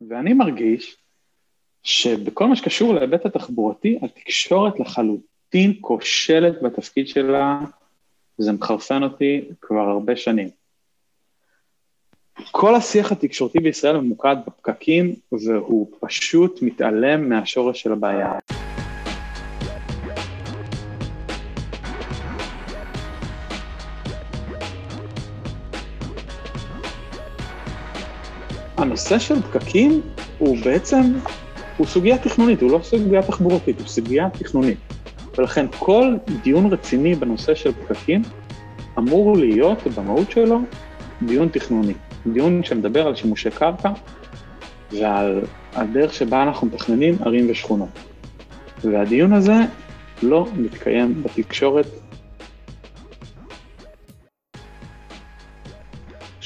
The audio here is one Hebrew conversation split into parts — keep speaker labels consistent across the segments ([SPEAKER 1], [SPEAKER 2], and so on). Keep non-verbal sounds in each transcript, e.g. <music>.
[SPEAKER 1] ואני מרגיש שבכל מה שקשור להיבט התחבורתי, התקשורת לחלוטין כושלת בתפקיד שלה, וזה מחרפן אותי כבר הרבה שנים. כל השיח התקשורתי בישראל ממוקד בפקקים, והוא פשוט מתעלם מהשורש של הבעיה. הנושא של פקקים הוא בעצם, הוא סוגיה תכנונית, הוא לא סוגיה תחבורתית, הוא סוגיה תכנונית. ולכן כל דיון רציני בנושא של פקקים אמור להיות במהות שלו דיון תכנוני. דיון שמדבר על שימושי קרקע ועל הדרך שבה אנחנו מתכננים ערים ושכונות. והדיון הזה לא מתקיים בתקשורת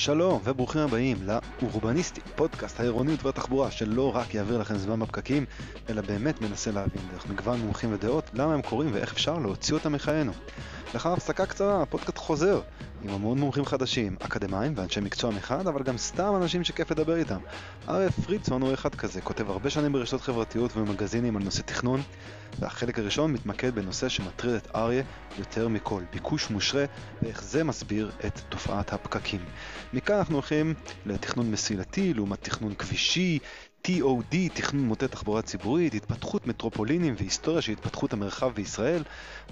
[SPEAKER 2] שלום וברוכים הבאים לאורבניסטי, פודקאסט העירוניות והתחבורה שלא רק יעביר לכם זמן בפקקים, אלא באמת מנסה להבין דרך מגוון מומחים ודעות למה הם קורים ואיך אפשר להוציא אותם מחיינו. לאחר הפסקה קצרה, הפודקאסט חוזר, עם המון מומחים חדשים, אקדמאים ואנשי מקצוע מחד, אבל גם סתם אנשים שכיף לדבר איתם. אריה פרידסון הוא אחד כזה, כותב הרבה שנים ברשתות חברתיות ובמגזינים על נושא תכנון, והחלק הראשון מתמקד בנושא שמטריד את אריה יותר מכל, ביקוש מושרה ואיך זה מסביר את תופעת הפקקים. מכאן אנחנו הולכים לתכנון מסילתי לעומת תכנון כבישי, TOD, תכנון מוטה תחבורה ציבורית, התפתחות מטרופולינים והיסטוריה של התפתחות המרחב בישראל.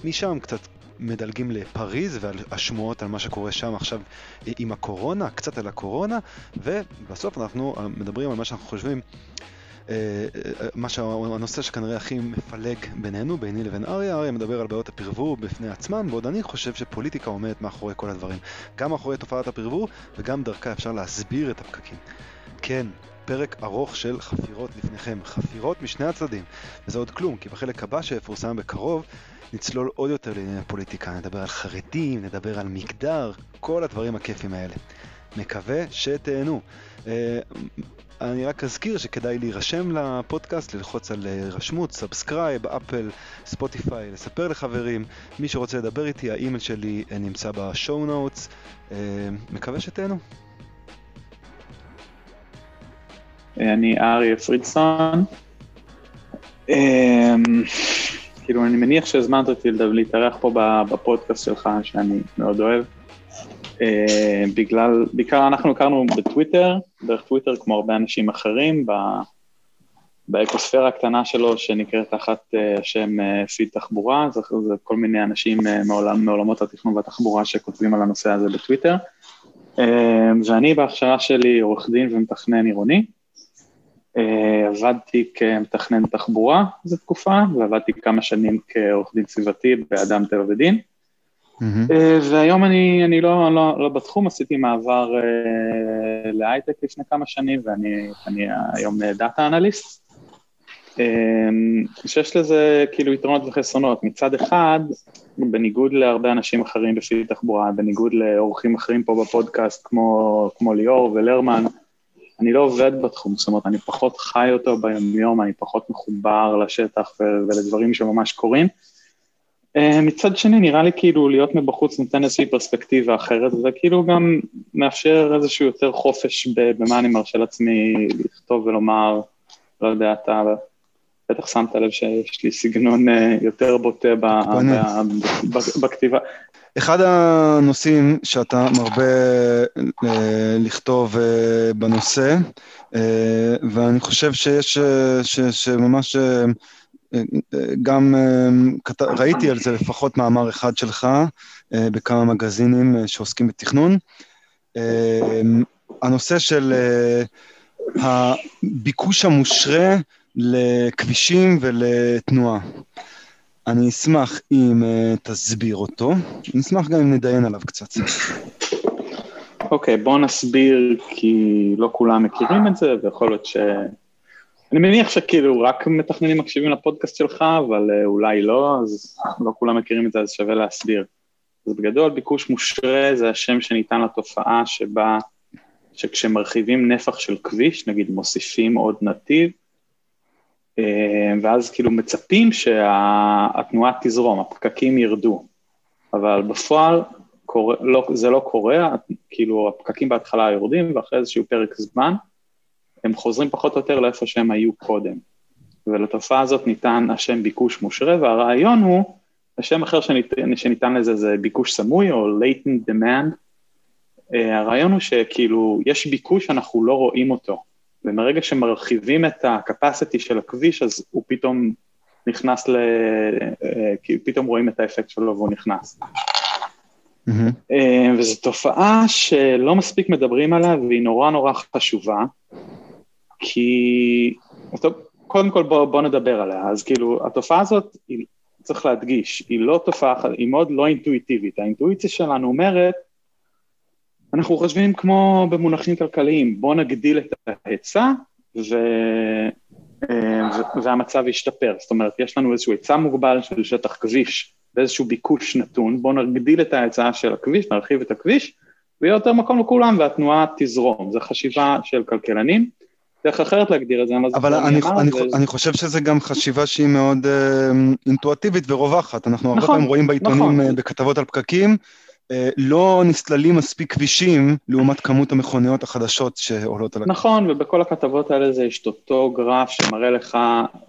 [SPEAKER 2] משם קצת מדלגים לפריז ועל השמועות על מה שקורה שם עכשיו עם הקורונה, קצת על הקורונה, ובסוף אנחנו מדברים על מה שאנחנו חושבים אה, אה, מה שהנושא שכנראה הכי מפלג בינינו, ביני לבין אריה, אריה מדבר על בעיות הפרבור בפני עצמן, בעוד אני חושב שפוליטיקה עומדת מאחורי כל הדברים. גם מאחורי תופעת הפרבור, וגם דרכה אפשר להסביר את הפקקים. כן, פרק ארוך של חפירות לפניכם, חפירות משני הצדדים. וזה עוד כלום, כי בחלק הבא שיפורסם בקרוב, נצלול עוד יותר לענייני פוליטיקה, נדבר על חרדים, נדבר על מגדר, כל הדברים הכיפים האלה. מקווה שתהנו. אה, אני רק אזכיר שכדאי להירשם לפודקאסט, ללחוץ על הירשמות, subscribe, אפל, ספוטיפיי, לספר לחברים. מי שרוצה לדבר איתי, האימייל שלי נמצא בשואו נוטס. אה, מקווה שתהנו.
[SPEAKER 1] אני אריה פרידסון. אמ, כאילו, אני מניח שהזמנת אותי להתארח פה בפודקאסט שלך, שאני מאוד אוהב. אה, בגלל, בעיקר אנחנו הכרנו בטוויטר, דרך טוויטר כמו הרבה אנשים אחרים, באקוספירה הקטנה שלו שנקראת תחת אה, השם אה, פיד תחבורה, זה, כל מיני אנשים מעולם, מעולמות התכנון והתחבורה שכותבים על הנושא הזה בטוויטר. ואני בהכשרה שלי עורך דין ומתכנן עירוני. עבדתי כמתכנן תחבורה זו תקופה, ועבדתי כמה שנים כעורך דין סביבתי באדם טבע ודין. Mm-hmm. והיום אני, אני לא, לא, לא בתחום, עשיתי מעבר uh, להייטק לפני כמה שנים, ואני היום דאטה אנליסט. שיש לזה כאילו יתרונות וחסרונות. מצד אחד, בניגוד להרבה אנשים אחרים לפי תחבורה, בניגוד לאורחים אחרים פה בפודקאסט, כמו, כמו ליאור ולרמן, אני לא עובד בתחום, זאת אומרת, אני פחות חי אותו ביום-יום, אני פחות מחובר לשטח ולדברים שממש קורים. אה, מצד שני, נראה לי כאילו להיות מבחוץ נותן איזושהי פרספקטיבה אחרת, וכאילו גם מאפשר איזשהו יותר חופש במה אני מרשה לעצמי לכתוב ולומר, לא יודע, אתה בטח שמת לב שיש לי סגנון אה, יותר בוטה בכתיבה.
[SPEAKER 2] אחד הנושאים שאתה מרבה אה, לכתוב בנושא, ואני חושב שיש, שממש גם אה, ראיתי על זה לפחות מאמר אחד שלך אה, בכמה מגזינים אה, שעוסקים בתכנון. הנושא של הביקוש המושרה לכבישים ולתנועה. אני אשמח אם תסביר אותו, אני אשמח גם אם נדיין עליו קצת.
[SPEAKER 1] אוקיי, okay, בוא נסביר, כי לא כולם מכירים את זה, ויכול להיות ש... אני מניח שכאילו רק מתכננים מקשיבים לפודקאסט שלך, אבל uh, אולי לא, אז לא כולם מכירים את זה, אז שווה להסביר. אז בגדול, ביקוש מושרה זה השם שניתן לתופעה שבה, שכשמרחיבים נפח של כביש, נגיד מוסיפים עוד נתיב, uh, ואז כאילו מצפים שהתנועה שה, תזרום, הפקקים ירדו, אבל בפועל קורה, לא, זה לא קורה, כאילו הפקקים בהתחלה יורדים, ואחרי איזשהו פרק זמן, הם חוזרים פחות או יותר לאיפה שהם היו קודם. ולתופעה הזאת ניתן השם ביקוש מושרה, והרעיון הוא, השם אחר שניתן, שניתן לזה זה ביקוש סמוי או latent demand. Uh, הרעיון הוא שכאילו יש ביקוש שאנחנו לא רואים אותו, ומרגע שמרחיבים את ה-capacity של הכביש, אז הוא פתאום נכנס ל... כאילו פתאום רואים את האפקט שלו והוא נכנס. Mm-hmm. וזו תופעה שלא מספיק מדברים עליה והיא נורא נורא חשובה, כי... טוב, קודם כל בואו בוא נדבר עליה. אז כאילו, התופעה הזאת, היא, צריך להדגיש, היא לא תופעה, היא מאוד לא אינטואיטיבית. האינטואיציה שלנו אומרת, אנחנו חושבים כמו במונחים כלכליים, בואו נגדיל את ההיצע ו... והמצב ישתפר. זאת אומרת, יש לנו איזשהו היצע מוגבל של שטח כביש ואיזשהו ביקוש נתון, בואו נגדיל את ההיצע של הכביש, נרחיב את הכביש, ויהיה יותר מקום לכולם והתנועה תזרום. זו חשיבה של כלכלנים. דרך אחרת להגדיר את זה,
[SPEAKER 3] אבל אני, אני, זה... אני חושב שזה גם חשיבה שהיא מאוד אה, אינטואטיבית ורווחת. אנחנו נכון, הרבה פעמים רואים בעיתונים נכון. אה, בכתבות על פקקים, אה, לא נסללים מספיק כבישים לעומת כמות המכוניות החדשות שעולות על
[SPEAKER 1] הכביש. נכון, ובכל הכתבות האלה זה יש אותו גרף שמראה לך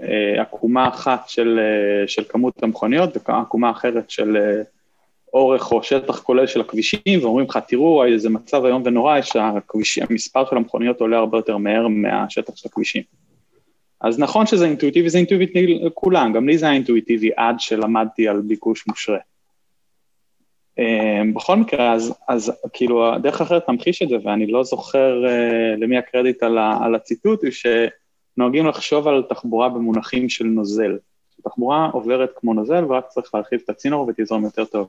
[SPEAKER 1] אה, עקומה אחת של, אה, של כמות המכוניות ועקומה אחרת של אה, אורך או שטח כולל של הכבישים, ואומרים לך, תראו, איזה מצב איום ונורא, שהמספר של המכוניות עולה הרבה יותר מהר מהשטח של הכבישים. אז נכון שזה אינטואיטיבי, זה אינטואיטיבי לכולם, גם לי זה היה אינטואיטיבי עד שלמדתי על ביקוש מושרה. אמ, בכל מקרה, אז, אז כאילו הדרך אחרת להמחיש את זה, ואני לא זוכר uh, למי הקרדיט על, ה, על הציטוט, הוא שנוהגים לחשוב על תחבורה במונחים של נוזל. תחבורה עוברת כמו נוזל ורק צריך להרחיב את הצינור ותזרום יותר טוב.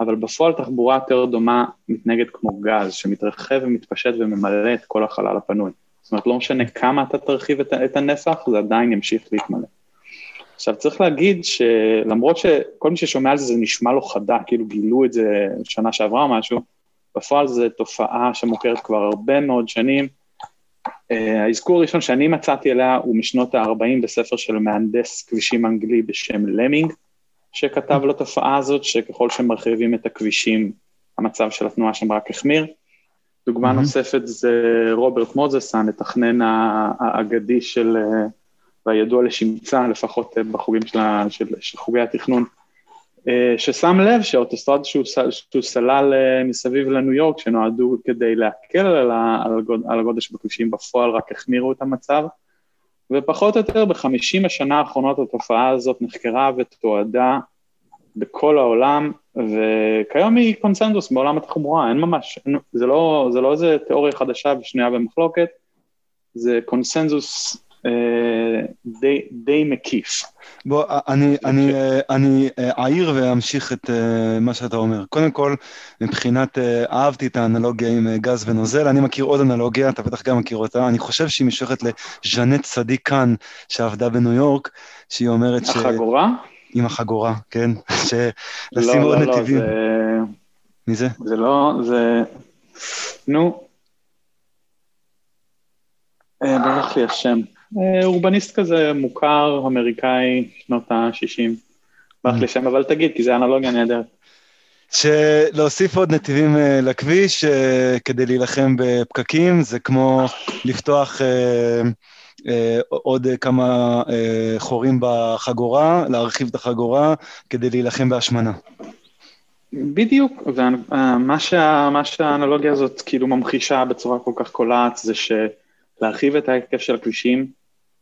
[SPEAKER 1] אבל בפועל תחבורה יותר דומה מתנהגת כמו גז, שמתרחב ומתפשט וממלא את כל החלל הפנוי. זאת אומרת, לא משנה כמה אתה תרחיב את, את הנפח, זה עדיין ימשיך להתמלא. עכשיו צריך להגיד שלמרות שכל מי ששומע על זה זה נשמע לו חדה, כאילו גילו את זה שנה שעברה או משהו, בפועל זו תופעה שמוכרת כבר הרבה מאוד שנים. Uh, האזכור הראשון שאני מצאתי עליה הוא משנות ה-40 בספר של מהנדס כבישים אנגלי בשם למינג, שכתב לתופעה הזאת, שככל שמרחיבים את הכבישים, המצב של התנועה שם רק החמיר. דוגמה mm-hmm. נוספת זה רוברט מוזס, המתכנן האגדי של... והידוע לשמצה, לפחות אה, בחוגים של, של, של חוגי התכנון, אה, ששם לב שהאוטוסטרדה שהוא, שהוא סלל אה, מסביב לניו יורק, שנועדו כדי להקל על, על הגודל שבכבישים בפועל, רק החמירו את המצב, ופחות או יותר בחמישים השנה האחרונות התופעה הזאת נחקרה ותועדה בכל העולם, וכיום היא קונסנזוס בעולם התחבורה, אין ממש, אין, זה לא, זה לא איזה תיאוריה חדשה ושנויה במחלוקת, זה קונסנזוס די, די מקיף.
[SPEAKER 3] בוא, אני, אני, אני אעיר ואמשיך את אה, מה שאתה אומר. קודם כל, מבחינת, אה, אהבתי את האנלוגיה עם גז ונוזל, אני מכיר עוד אנלוגיה, אתה בטח גם מכיר אותה, אני חושב שהיא משויכת לז'נט צדיק כאן, שעבדה בניו יורק, שהיא אומרת
[SPEAKER 1] ש... החגורה?
[SPEAKER 3] עם החגורה, כן, <laughs> שלשים לא, עוד לא, נתיבים. לא, זה... מי זה?
[SPEAKER 1] זה לא, זה... נו. ברח לי השם. אה, אורבניסט כזה מוכר, אמריקאי, שנות ה-60. ברח לי שם, אבל תגיד, כי זה אנלוגיה נהדרת.
[SPEAKER 3] שלהוסיף עוד נתיבים uh, לכביש uh, כדי להילחם בפקקים, זה כמו לפתוח עוד כמה חורים בחגורה, להרחיב את החגורה כדי להילחם בהשמנה.
[SPEAKER 1] בדיוק, ומה שה, שהאנלוגיה הזאת כאילו ממחישה בצורה כל כך קולעת זה שלהרחיב את ההיקף של הכבישים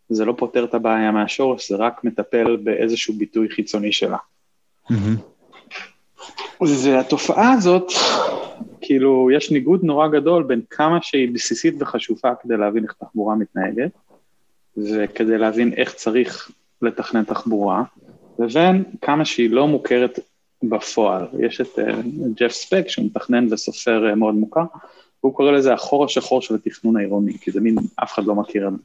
[SPEAKER 1] זה לא פותר את הבעיה מהשורש, זה רק מטפל באיזשהו ביטוי חיצוני שלה. והתופעה הזאת, כאילו, יש ניגוד נורא גדול בין כמה שהיא בסיסית וחשובה כדי להבין איך תחבורה מתנהגת, וכדי להבין איך צריך לתכנן תחבורה, לבין כמה שהיא לא מוכרת בפועל. יש את uh, ג'ף ספק, שהוא מתכנן וסופר uh, מאוד מוכר, והוא קורא לזה החור השחור של התכנון העירוני, כי זה מין, אף אחד לא מכיר את זה.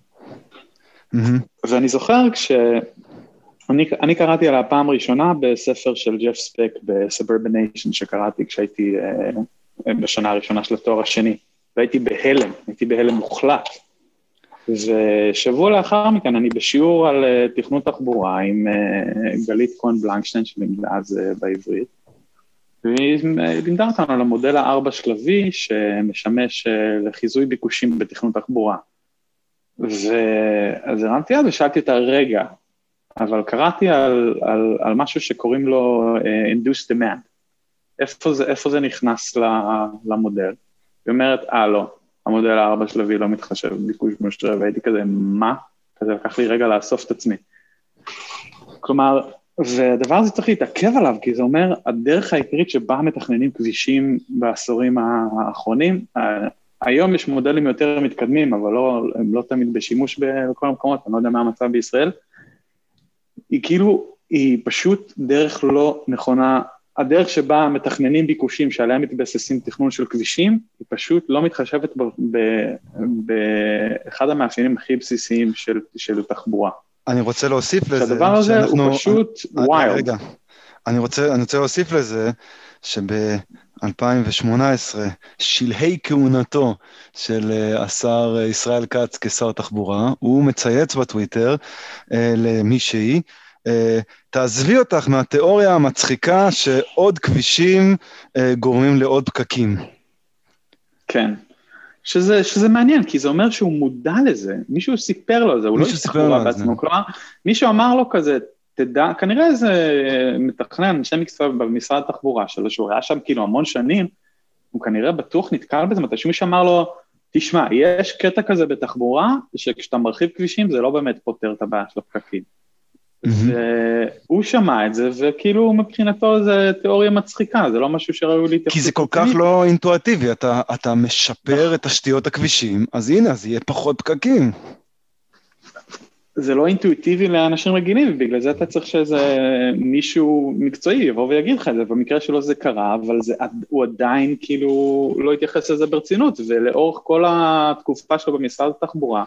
[SPEAKER 1] Mm-hmm. ואני זוכר כשאני קראתי על הפעם הראשונה בספר של ג'ף ספק ב-Suburbanation שקראתי כשהייתי uh, בשנה הראשונה של התואר השני, והייתי בהלם, הייתי בהלם מוחלט. ושבוע לאחר מכן אני בשיעור על uh, תכנון תחבורה עם uh, גלית כהן בלנקשטיין שלימדה אז uh, בעברית, והיא לימדה אותנו על המודל הארבע שלבי שמשמש לחיזוי ביקושים בתכנון תחבורה. ואז הרמתי יד ושאלתי אותה, רגע, אבל קראתי על, על, על משהו שקוראים לו uh, induced demand. איפה זה, איפה זה נכנס למודל? היא אומרת, אה, לא, המודל הארבע שלבי לא מתחשב בביקוש משרה, והייתי כזה, מה? כזה לקח לי רגע לאסוף את עצמי. כלומר, והדבר הזה צריך להתעכב עליו, כי זה אומר, הדרך העיקרית שבה מתכננים כבישים בעשורים האחרונים, היום יש מודלים יותר מתקדמים, אבל לא, הם לא תמיד בשימוש בכל המקומות, אני לא יודע מה המצב בישראל, היא כאילו, היא פשוט דרך לא נכונה, הדרך שבה מתכננים ביקושים שעליהם מתבססים תכנון של כבישים, היא פשוט לא מתחשבת באחד המאפיינים הכי בסיסיים של, של תחבורה.
[SPEAKER 2] אני רוצה להוסיף לזה,
[SPEAKER 1] שהדבר הזה שאנחנו, הוא פשוט wild. רגע,
[SPEAKER 2] אני רוצה, אני רוצה להוסיף לזה, שב-2018, שלהי כהונתו של אה, השר ישראל כץ כשר תחבורה, הוא מצייץ בטוויטר אה, למישהי, אה, תעזבי אותך מהתיאוריה המצחיקה שעוד כבישים אה, גורמים לעוד פקקים.
[SPEAKER 1] כן. שזה, שזה מעניין, כי זה אומר שהוא מודע לזה, מישהו סיפר לו על זה, הוא לא איש תחבורה בעצמו, כלומר, מישהו אמר לו כזה, תדע, כנראה איזה מתכנן, אנשי מקצוע במשרד התחבורה שלו, שהוא היה שם כאילו המון שנים, הוא כנראה בטוח נתקל בזה, מתי שמישהו אמר לו, תשמע, יש קטע כזה בתחבורה, שכשאתה מרחיב כבישים זה לא באמת פותר את הבעיה של הפקקים. והוא שמע את זה, וכאילו מבחינתו זה תיאוריה מצחיקה, זה לא משהו שראוי להתייחס.
[SPEAKER 2] כי זה כל כך לא אינטואטיבי, אתה, אתה משפר את תשתיות הכבישים, אז הנה, אז יהיה פחות פקקים.
[SPEAKER 1] זה לא אינטואיטיבי לאנשים רגילים, ובגלל זה אתה צריך שאיזה מישהו מקצועי יבוא ויגיד לך את זה, במקרה שלו זה קרה, אבל זה, הוא עדיין כאילו לא התייחס לזה ברצינות, ולאורך כל התקופה שלו במשרד התחבורה,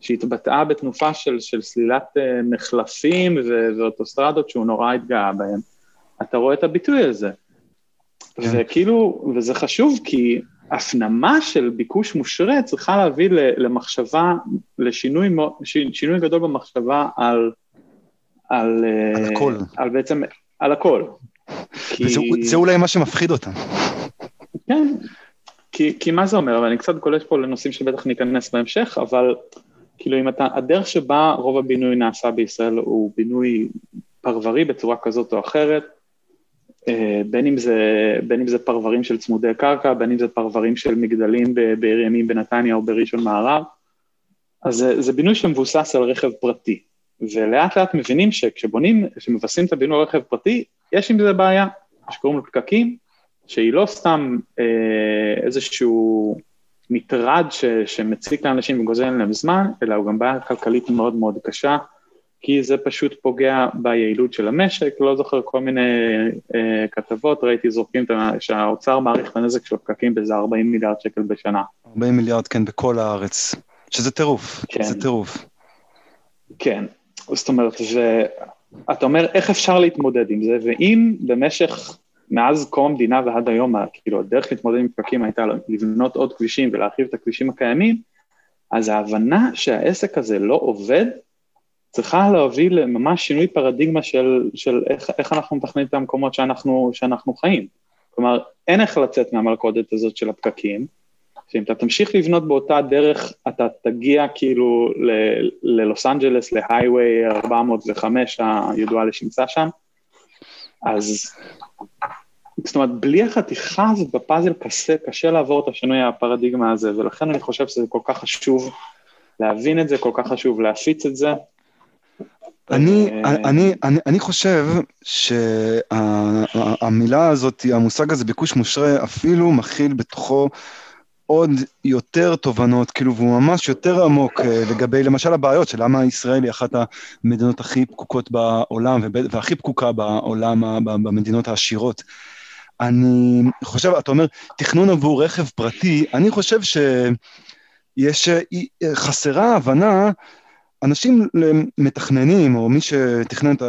[SPEAKER 1] שהתבטאה בתנופה של, של סלילת uh, מחלפים ואוטוסטרדות שהוא נורא התגאה בהם, אתה רואה את הביטוי הזה. כן. וכאילו, וזה חשוב כי הפנמה של ביקוש מושרה צריכה להביא למחשבה, לשינוי שינוי גדול במחשבה על...
[SPEAKER 2] על, על uh, הכל.
[SPEAKER 1] על בעצם, על הכל.
[SPEAKER 2] כי... זה אולי מה שמפחיד אותם.
[SPEAKER 1] כן, כי, כי מה זה אומר? ואני קצת גולש פה לנושאים שבטח ניכנס בהמשך, אבל כאילו אם אתה, הדרך שבה רוב הבינוי נעשה בישראל הוא בינוי פרברי בצורה כזאת או אחרת, אה, בין אם זה, בין אם זה פרברים של צמודי קרקע, בין אם זה פרברים של מגדלים בעיר ימים בנתניה או בראשון מערב, אז זה, זה בינוי שמבוסס על רכב פרטי, ולאט לאט מבינים שכשבונים, כשמבססים את הבינוי על רכב פרטי, יש עם זה בעיה, שקוראים לו פקקים, שהיא לא סתם אה, איזשהו מטרד ש, שמציק לאנשים וגוזל להם זמן, אלא הוא גם בעיה כלכלית מאוד מאוד קשה, כי זה פשוט פוגע ביעילות של המשק, לא זוכר כל מיני אה, כתבות, ראיתי זורקים שהאוצר מעריך את הנזק של הפקקים באיזה 40 מיליארד שקל בשנה.
[SPEAKER 2] 40 מיליארד, כן, בכל הארץ, שזה טירוף, כן. זה טירוף.
[SPEAKER 1] כן, זאת אומרת, ואתה אומר, איך אפשר להתמודד עם זה, ואם במשך מאז קום המדינה ועד היום, כאילו הדרך להתמודד עם פקקים הייתה לבנות עוד כבישים ולהרחיב את הכבישים הקיימים, אז ההבנה שהעסק הזה לא עובד, צריכה להוביל לממש שינוי פרדיגמה של, של איך, איך אנחנו מתכננים את המקומות שאנחנו, שאנחנו חיים. כלומר, אין איך לצאת מהמלכודת הזאת של הפקקים, שאם אתה תמשיך לבנות באותה דרך, אתה תגיע כאילו ללוס אנג'לס, להייווי 405 הידועה לשמצה שם, אז זאת אומרת, בלי החתיכה הזאת בפאזל קשה, קשה לעבור את השינוי הפרדיגמה הזה, ולכן אני חושב שזה כל כך חשוב להבין את זה, כל כך חשוב להפיץ את זה.
[SPEAKER 2] אני, אה, אני, אני, אני חושב שהמילה הזאת, המושג הזה ביקוש מושרה, אפילו מכיל בתוכו עוד יותר תובנות, כאילו, והוא ממש יותר עמוק אה, לגבי למשל הבעיות של למה ישראל היא אחת המדינות הכי פקוקות בעולם והכי פקוקה בעולם, במדינות העשירות. אני חושב, אתה אומר, תכנון עבור רכב פרטי, אני חושב שיש, חסרה הבנה, אנשים מתכננים, או מי שתכנן את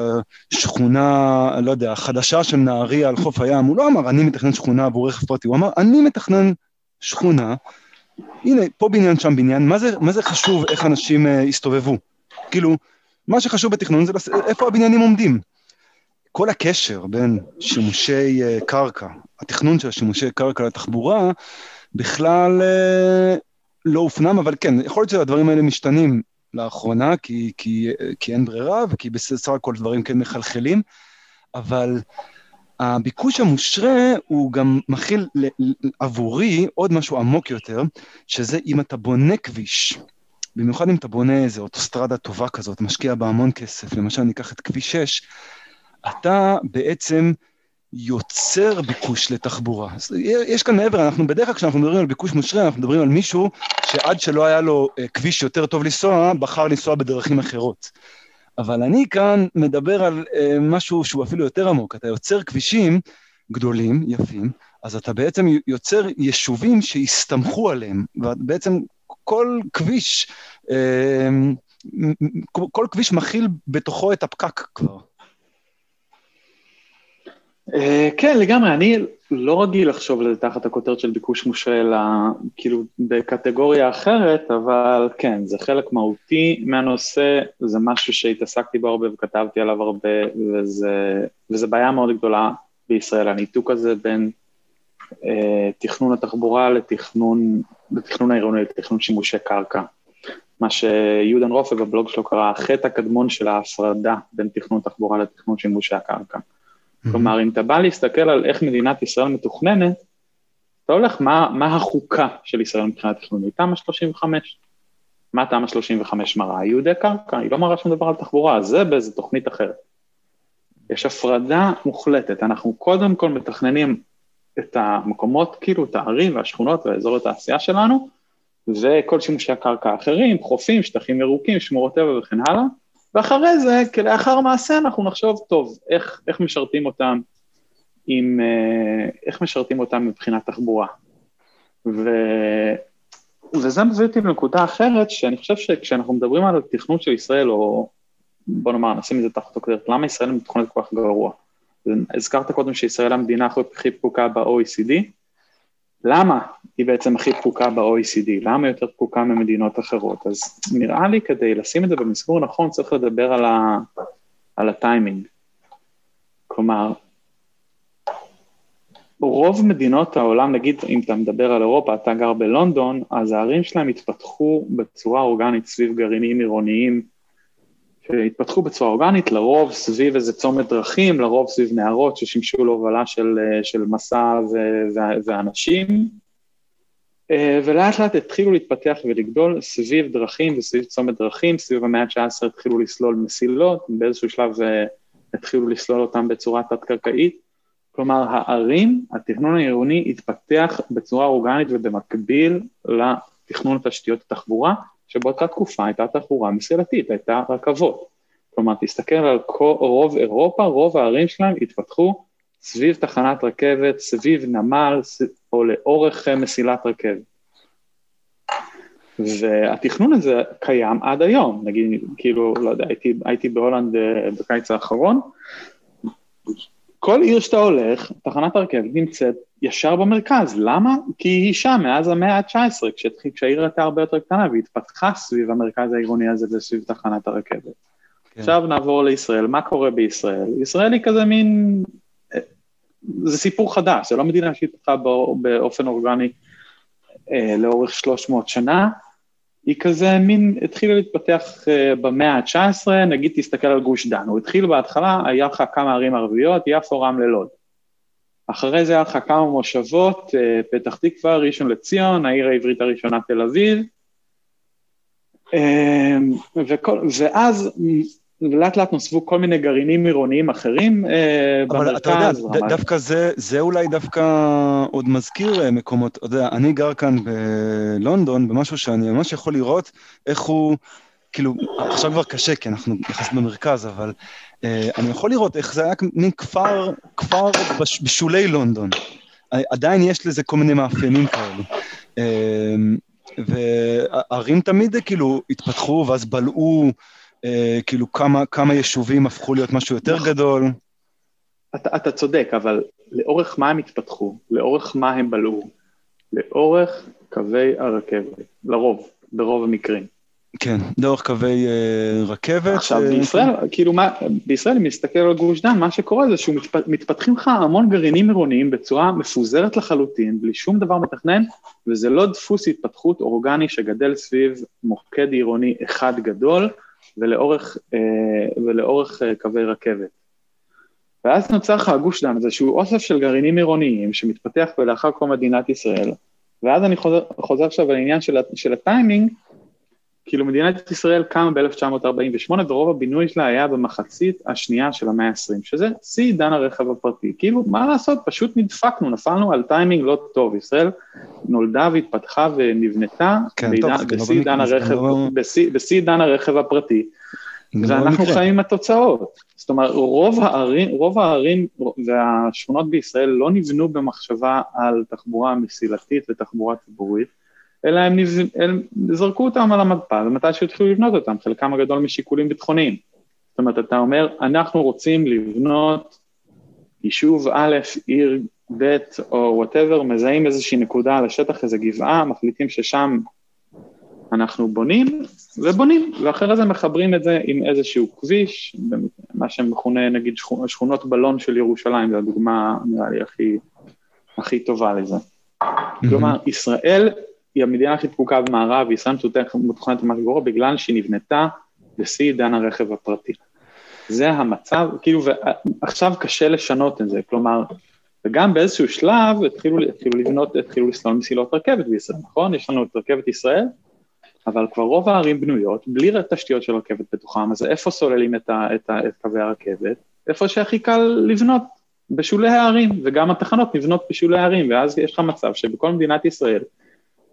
[SPEAKER 2] השכונה, לא יודע, החדשה של נהריה על חוף הים, הוא לא אמר, אני מתכנן שכונה עבור רכב פרטי, הוא אמר, אני מתכנן שכונה, הנה, פה בניין, שם בניין, מה זה, מה זה חשוב איך אנשים uh, יסתובבו? כאילו, מה שחשוב בתכנון זה איפה הבניינים עומדים. כל הקשר בין שימושי uh, קרקע, התכנון של השימושי קרקע לתחבורה, בכלל uh, לא הופנם, אבל כן, יכול להיות שהדברים האלה משתנים לאחרונה, כי, כי, כי אין ברירה, וכי בסך הכל דברים כן מחלחלים, אבל הביקוש המושרה הוא גם מכיל עבורי עוד משהו עמוק יותר, שזה אם אתה בונה כביש, במיוחד אם אתה בונה איזה אוטוסטרדה טובה כזאת, משקיע בה המון כסף, למשל ניקח את כביש 6, אתה בעצם יוצר ביקוש לתחבורה. יש כאן מעבר, אנחנו בדרך כלל כשאנחנו מדברים על ביקוש מושרה, אנחנו מדברים על מישהו שעד שלא היה לו אה, כביש יותר טוב לנסוע, בחר לנסוע בדרכים אחרות. אבל אני כאן מדבר על אה, משהו שהוא אפילו יותר עמוק, אתה יוצר כבישים גדולים, יפים, אז אתה בעצם יוצר יישובים שהסתמכו עליהם, ובעצם כל כביש, אה, כל כביש מכיל בתוכו את הפקק כבר.
[SPEAKER 1] Uh, כן, לגמרי, אני לא רגיל לחשוב על זה תחת הכותרת של ביקוש מושרה, אלא כאילו בקטגוריה אחרת, אבל כן, זה חלק מהותי מהנושא, זה משהו שהתעסקתי בו הרבה וכתבתי עליו הרבה, וזה, וזה בעיה מאוד גדולה בישראל, הניתוק הזה בין uh, תכנון התחבורה לתכנון, לתכנון העירוני, לתכנון שימושי קרקע. מה שיהודן רופא בבלוג שלו קרא החטא הקדמון של ההפרדה בין תכנון תחבורה לתכנון שימושי הקרקע. כלומר, אם אתה בא להסתכל על איך מדינת ישראל מתוכננת, אתה הולך, מה, מה החוקה של ישראל מבחינה תכנונית? תמ"א 35. מה תמ"א 35 מראה? ייעודי קרקע, היא לא מראה שום דבר על תחבורה, זה באיזה תוכנית אחרת. יש הפרדה מוחלטת, אנחנו קודם כל מתכננים את המקומות, כאילו את הערים והשכונות והאזור התעשייה שלנו, וכל שימושי הקרקע האחרים, חופים, שטחים ירוקים, שמורות טבע וכן הלאה, ואחרי זה, כלאחר מעשה, אנחנו נחשוב, טוב, איך, איך משרתים אותם עם, אה, איך משרתים אותם מבחינת תחבורה. ו, וזה מביא אותי לנקודה אחרת, שאני חושב שכשאנחנו מדברים על התכנון של ישראל, או בוא נאמר, נשים את זה תחת הכותרת, למה ישראל מתוכננת כל כך גרוע? הזכרת קודם שישראל המדינה הכי פקוקה ב-OECD, למה היא בעצם הכי פקוקה ב-OECD? למה יותר פקוקה ממדינות אחרות? אז נראה לי כדי לשים את זה במסגור נכון, צריך לדבר על, ה... על הטיימינג. כלומר, רוב מדינות העולם, נגיד אם אתה מדבר על אירופה, אתה גר בלונדון, אז הערים שלהם התפתחו בצורה אורגנית סביב גרעינים עירוניים שהתפתחו בצורה אורגנית, לרוב סביב איזה צומת דרכים, לרוב סביב נהרות ששימשו להובלה של, של מסע ואנשים, אה, ולאט לאט התחילו להתפתח ולגדול סביב דרכים וסביב צומת דרכים, סביב המאה ה-19 התחילו לסלול מסילות, באיזשהו שלב אה, התחילו לסלול אותם בצורה תת-קרקעית, כלומר הערים, התכנון העירוני התפתח בצורה אורגנית ובמקביל לתכנון תשתיות התחבורה, שבאותה תקופה הייתה תחבורה מסילתית, הייתה רכבות. כלומר, תסתכל על כל, רוב אירופה, רוב הערים שלהם התפתחו סביב תחנת רכבת, סביב נמל, או לאורך מסילת רכבת. והתכנון הזה קיים עד היום, נגיד, כאילו, לא יודע, הייתי, הייתי בהולנד אה, בקיץ האחרון, כל עיר שאתה הולך, תחנת הרכבת נמצאת ישר במרכז. למה? כי היא שם מאז המאה ה-19, כשהעיר הייתה הרבה יותר קטנה והתפתחה סביב המרכז העירוני הזה וסביב תחנת הרכבת. כן. עכשיו נעבור לישראל, מה קורה בישראל? ישראל היא כזה מין... זה סיפור חדש, זה לא מדינה שהתפתחה באופן אורגני אה, לאורך 300 שנה, היא כזה מין, התחילה להתפתח uh, במאה ה-19, נגיד תסתכל על גוש דן, הוא התחיל בהתחלה, היה לך כמה ערים ערביות, יפו, רמלה, לוד. אחרי זה היה לך כמה מושבות, uh, פתח תקווה, ראשון לציון, העיר העברית הראשונה תל אביב, uh, וכל, ואז ולאט לאט נוספו כל מיני גרעינים עירוניים אחרים
[SPEAKER 2] אה, אבל במרכז. אבל אתה יודע, ד, דווקא זה, זה אולי דווקא עוד מזכיר אה, מקומות, אתה יודע, אני גר כאן בלונדון, במשהו שאני ממש יכול לראות איך הוא, כאילו, עכשיו כבר קשה, כי אנחנו יחסית במרכז, אבל אה, אני יכול לראות איך זה היה מין כפר, כפר בש, בשולי לונדון. עדיין יש לזה כל מיני מאפיינים כאלה. אה, וערים תמיד כאילו התפתחו ואז בלעו אה, כאילו כמה, כמה יישובים הפכו להיות משהו יותר נכון. גדול.
[SPEAKER 1] אתה, אתה צודק, אבל לאורך מה הם התפתחו? לאורך מה הם בלעו? לאורך קווי הרכבת, לרוב, ברוב המקרים.
[SPEAKER 2] כן, דרך קווי uh, רכבת.
[SPEAKER 1] עכשיו, uh, בישראל, כן. כאילו, מה, בישראל, אם נסתכל על גוש דן, מה שקורה זה שמתפתחים לך המון גרעינים עירוניים בצורה מפוזרת לחלוטין, בלי שום דבר מתכנן, וזה לא דפוס התפתחות אורגני שגדל סביב מוקד עירוני אחד גדול, ולאורך, uh, ולאורך uh, קווי רכבת. ואז נוצר לך הגוש דן, איזשהו אוסף של גרעינים עירוניים שמתפתח לאחר כל מדינת ישראל, ואז אני חוזר, חוזר עכשיו על העניין של, של הטיימינג, כאילו מדינת ישראל קמה ב-1948 ורוב הבינוי שלה היה במחצית השנייה של המאה ה-20, שזה שיא עידן הרכב הפרטי. כאילו, מה לעשות, פשוט נדפקנו, נפלנו על טיימינג לא טוב. ישראל נולדה והתפתחה ונבנתה כן, בעידן, טוב, בשיא, עידן הרכב, לא... הרכב הפרטי, לא ואנחנו לא חיים עם התוצאות. זאת אומרת, רוב הערים, רוב הערים והשכונות בישראל לא נבנו במחשבה על תחבורה מסילתית ותחבורה ציבורית, אלא הם, נבנ... הם זרקו אותם על המדפל, ומתי שהתחילו לבנות אותם, חלקם הגדול משיקולים ביטחוניים. זאת אומרת, אתה אומר, אנחנו רוצים לבנות יישוב א', עיר ב', או וואטאבר, מזהים איזושהי נקודה על השטח, איזו גבעה, מחליטים ששם אנחנו בונים, ובונים, ואחרי זה מחברים את זה עם איזשהו כביש, מה שמכונה נגיד שכונות בלון של ירושלים, זו הדוגמה נראה לי הכי, הכי טובה לזה. Mm-hmm. כלומר, ישראל היא המדינה הכי דפוקה במערב, ישראל מתוכננת ממש גרוע בגלל שהיא נבנתה בשיא עידן הרכב הפרטי. זה המצב, כאילו, ועכשיו קשה לשנות את זה, כלומר, וגם באיזשהו שלב התחילו, התחילו לבנות, התחילו לסלול מסילות רכבת בישראל, נכון? יש לנו את רכבת ישראל, אבל כבר רוב הערים בנויות בלי תשתיות של רכבת בתוכם, אז איפה סוללים את, ה, את, ה, את קווי הרכבת? איפה שהכי קל לבנות, בשולי הערים, וגם התחנות נבנות בשולי הערים, ואז יש לך מצב שבכל מדינת ישראל,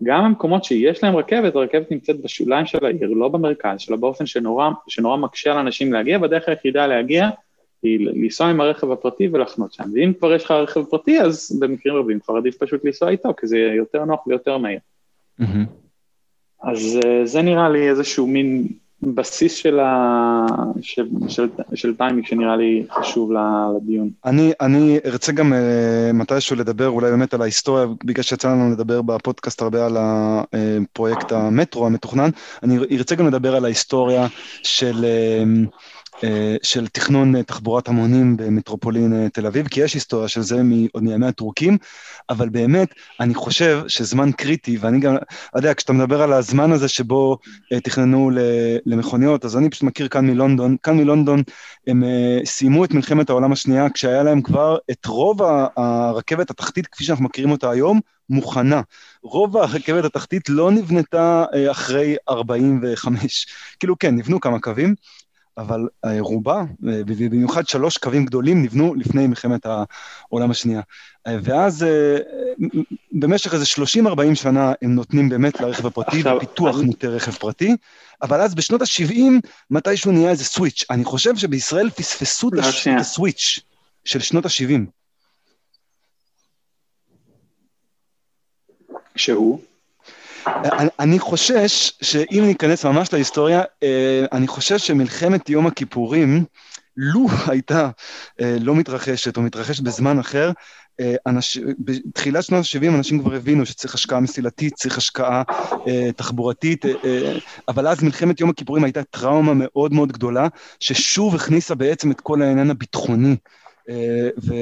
[SPEAKER 1] גם המקומות שיש להם רכבת, הרכבת נמצאת בשוליים של העיר, לא במרכז שלה, באופן שנורא, שנורא מקשה על אנשים להגיע, והדרך היחידה להגיע היא לנסוע עם הרכב הפרטי ולחנות שם. ואם כבר יש לך רכב פרטי, אז במקרים רבים כבר עדיף פשוט לנסוע איתו, כי זה יותר נוח ויותר מהיר. Mm-hmm. אז אה, זה נראה לי איזשהו מין בסיס של, ה... של, של, של טיימינג שנראה לי חשוב לדיון.
[SPEAKER 2] אני, אני ארצה גם uh, מתישהו לדבר אולי באמת על ההיסטוריה, בגלל שיצא לנו לדבר בפודקאסט הרבה על הפרויקט המטרו המתוכנן, אני ארצה גם לדבר על ההיסטוריה של... Uh, אה, של תכנון אה, תחבורת המונים במטרופולין אה, תל אביב, כי יש היסטוריה של זה עוד מימי הטורקים, אבל באמת, אני חושב שזמן קריטי, ואני גם, אתה יודע, כשאתה מדבר על הזמן הזה שבו תכננו למכוניות, אז אני פשוט מכיר כאן מלונדון, כאן מלונדון הם סיימו את מלחמת העולם השנייה, כשהיה להם כבר את רוב הרכבת התחתית, כפי שאנחנו מכירים אותה היום, מוכנה. רוב הרכבת התחתית לא נבנתה אחרי 45. כאילו כן, נבנו כמה קווים, אבל רובה, ובמיוחד שלוש קווים גדולים, נבנו לפני מלחמת העולם השנייה. ואז אה, במשך איזה 30-40 שנה הם נותנים באמת לרכב הפרטי, עכשיו, ופיתוח אני... מוטה רכב פרטי, אבל אז בשנות ה-70 מתישהו נהיה איזה סוויץ'. אני חושב שבישראל פספסו את הסוויץ' של שנות ה-70.
[SPEAKER 1] שהוא?
[SPEAKER 2] אני חושש שאם ניכנס ממש להיסטוריה, אה, אני חושש שמלחמת יום הכיפורים, לו הייתה אה, לא מתרחשת או מתרחשת בזמן אחר, אה, אנש... בתחילת שנות ה-70 אנשים כבר הבינו שצריך השקעה מסילתית, צריך השקעה אה, תחבורתית, אה, אה, אבל אז מלחמת יום הכיפורים הייתה טראומה מאוד מאוד גדולה, ששוב הכניסה בעצם את כל העניין הביטחוני. אה, ו,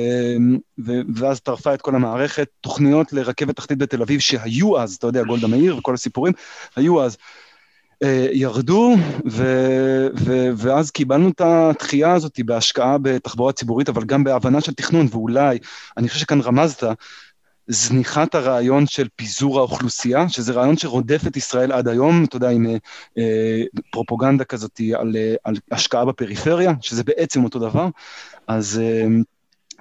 [SPEAKER 2] ו, ואז טרפה את כל המערכת, תוכניות לרכבת תחתית בתל אביב שהיו אז, אתה יודע, גולדה מאיר וכל הסיפורים, היו אז. אה, ירדו, ו, ו, ואז קיבלנו את התחייה הזאת בהשקעה בתחבורה ציבורית, אבל גם בהבנה של תכנון, ואולי, אני חושב שכאן רמזת, זניחת הרעיון של פיזור האוכלוסייה, שזה רעיון שרודף את ישראל עד היום, אתה יודע, עם אה, אה פרופוגנדה כזאת על, על השקעה בפריפריה, שזה בעצם אותו דבר, אז אה,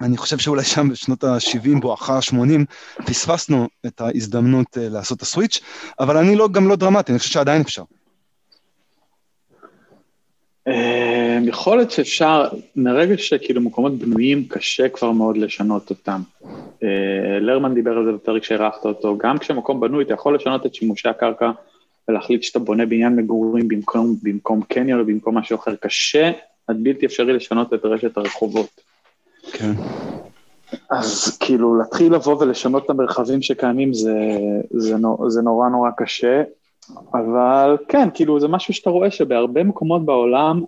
[SPEAKER 2] אני חושב שאולי שם בשנות ה-70, בואכה ה-80, פספסנו את ההזדמנות אה, לעשות את הסוויץ', אבל אני לא, גם לא דרמטי, אני חושב שעדיין אפשר.
[SPEAKER 1] אה, יכול להיות שאפשר, מרגע שכאילו מקומות בנויים, קשה כבר מאוד לשנות אותם. לרמן דיבר על זה בפרק שהערכת אותו, גם כשמקום בנוי, אתה יכול לשנות את שימושי הקרקע ולהחליט שאתה בונה בניין מגורים במקום, במקום קניון או במקום משהו אחר. קשה עד בלתי אפשרי לשנות את רשת הרחובות.
[SPEAKER 2] כן.
[SPEAKER 1] אז כאילו להתחיל לבוא ולשנות את המרחבים שקיימים זה, זה, זה נורא נורא קשה. אבל כן, כאילו זה משהו שאתה רואה שבהרבה מקומות בעולם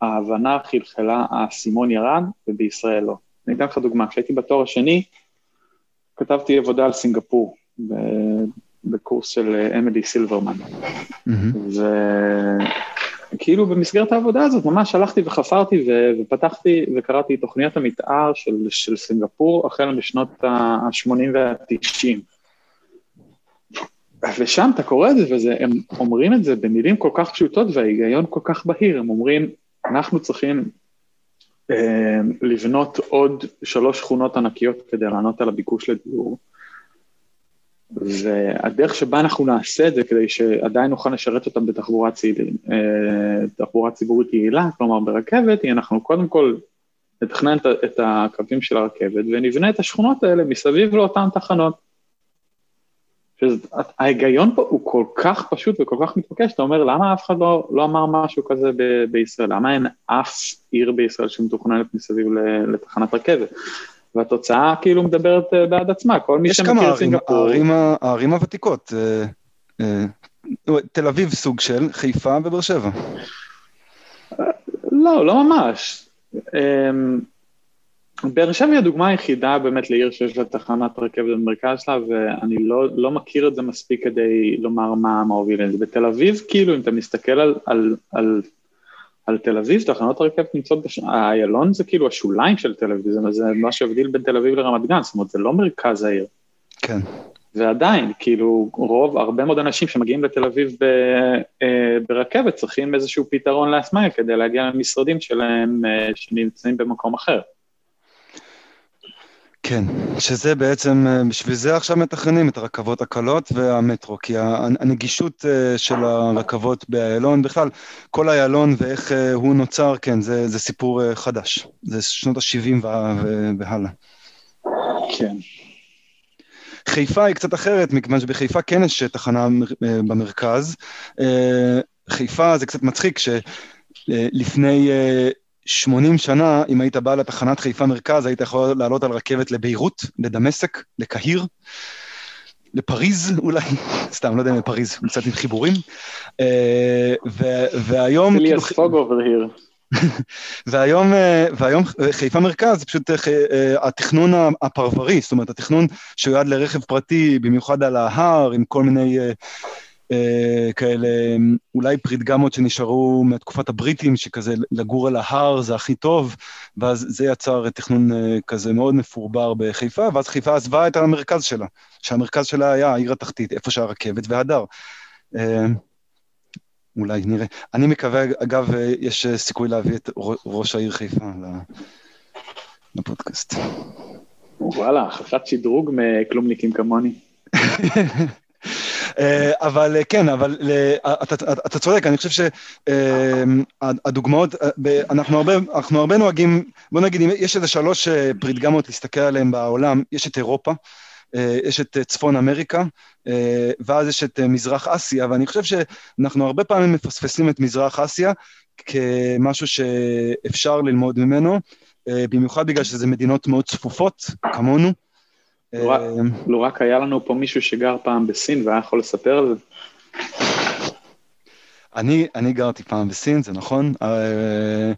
[SPEAKER 1] ההבנה חלחלה, האסימון ירד, ובישראל לא. אני אתן לך דוגמה, כשהייתי בתואר השני, כתבתי עבודה על סינגפור, בקורס של אמילי סילברמן. Mm-hmm. וכאילו במסגרת העבודה הזאת ממש הלכתי וחפרתי ו... ופתחתי וקראתי תוכניות המתאר של, של סינגפור החל משנות ה-80 וה-90. ושם אתה קורא את זה, והם אומרים את זה במילים כל כך פשוטות וההיגיון כל כך בהיר, הם אומרים, אנחנו צריכים אה, לבנות עוד שלוש שכונות ענקיות כדי לענות על הביקוש לדיור, והדרך שבה אנחנו נעשה את זה כדי שעדיין נוכל לשרת אותם בתחבורה ציבורית, אה, ציבורית יעילה, כלומר ברכבת, היא אנחנו קודם כל נתכנן את הקווים של הרכבת ונבנה את השכונות האלה מסביב לאותן תחנות. ההיגיון פה הוא כל כך פשוט וכל כך מתבקש, אתה אומר, למה אף אחד לא, לא אמר משהו כזה ב- בישראל? למה אין אף עיר בישראל שמתוכננת מסביב לתחנת רכבת? והתוצאה כאילו מדברת אה, בעד עצמה, כל מי שמכיר סינגפור...
[SPEAKER 2] יש כמה ערים, הערים הוותיקות, אה, אה, תל אביב סוג של, חיפה ובאר שבע.
[SPEAKER 1] לא, לא ממש. אמ, באר שבע היא הדוגמה היחידה באמת לעיר שיש לה תחנת רכבת במרכז שלה, ואני לא, לא מכיר את זה מספיק כדי לומר מה, הוביל את זה. בתל אביב, כאילו, אם אתה מסתכל על, על, על, על תל אביב, תחנות הרכבת נמצאות, בש... איילון זה כאילו השוליים של תל אביב, זה, זה מה שהבדיל בין תל אביב לרמת גן, זאת אומרת, זה לא מרכז העיר.
[SPEAKER 2] כן.
[SPEAKER 1] ועדיין, כאילו, רוב, הרבה מאוד אנשים שמגיעים לתל אביב ב, אה, ברכבת צריכים איזשהו פתרון לעצמם כדי להגיע למשרדים שלהם אה, שנמצאים במקום אחר.
[SPEAKER 2] כן, שזה בעצם, אה, בשביל זה עכשיו מתכננים את הרכבות הקלות והמטרו, כי הנגישות אה, של הרכבות באיילון, בכלל, כל איילון ואיך אה, הוא נוצר, כן, זה, זה סיפור חדש. זה שנות ה-70 והלאה.
[SPEAKER 1] כן.
[SPEAKER 2] חיפה היא קצת אחרת, מכיוון שבחיפה כן יש תחנה במרכז. חיפה זה קצת מצחיק, שלפני 80 שנה, אם היית בא לתחנת חיפה מרכז, היית יכול לעלות על רכבת לביירות, לדמשק, לקהיר, לפריז אולי, <laughs> סתם, לא יודע אם לפריז, קצת עם חיבורים. אה, והיום...
[SPEAKER 1] לי הספוג אובר היר.
[SPEAKER 2] והיום, אה, והיום חיפה מרכז זה פשוט אה, התכנון הפרברי, זאת אומרת התכנון שיועד לרכב פרטי, במיוחד על ההר, עם כל מיני כאלה, אולי פריטגמות שנשארו מתקופת הבריטים, שכזה לגור על ההר זה הכי טוב, ואז זה יצר תכנון אה, כזה מאוד מפורבר בחיפה, ואז חיפה עזבה את המרכז שלה, שהמרכז שלה היה העיר התחתית, איפה שהרכבת והדר. אה, אולי נראה. אני מקווה, אגב, יש סיכוי להביא את ראש העיר חיפה לפודקאסט.
[SPEAKER 1] וואלה, החלפת שדרוג מכלומניקים כמוני. <laughs>
[SPEAKER 2] אה, אבל אה, כן, אבל אה, אתה, צודק, אני חושב שהדוגמאות, אנחנו הרבה, נוהגים, בוא נגיד, יש איזה שלוש פריטגמות להסתכל עליהן בעולם, יש את אירופה, יש את צפון אמריקה, ואז יש את מזרח אסיה, ואני חושב שאנחנו הרבה פעמים מפספסים את מזרח אסיה כמשהו שאפשר ללמוד ממנו, במיוחד בגלל שזה מדינות מאוד צפופות, כמונו.
[SPEAKER 1] לו רק, היה לנו פה מישהו שגר פעם בסין והיה יכול לספר על זה.
[SPEAKER 2] אני, אני גרתי פעם בסין, זה נכון, אה,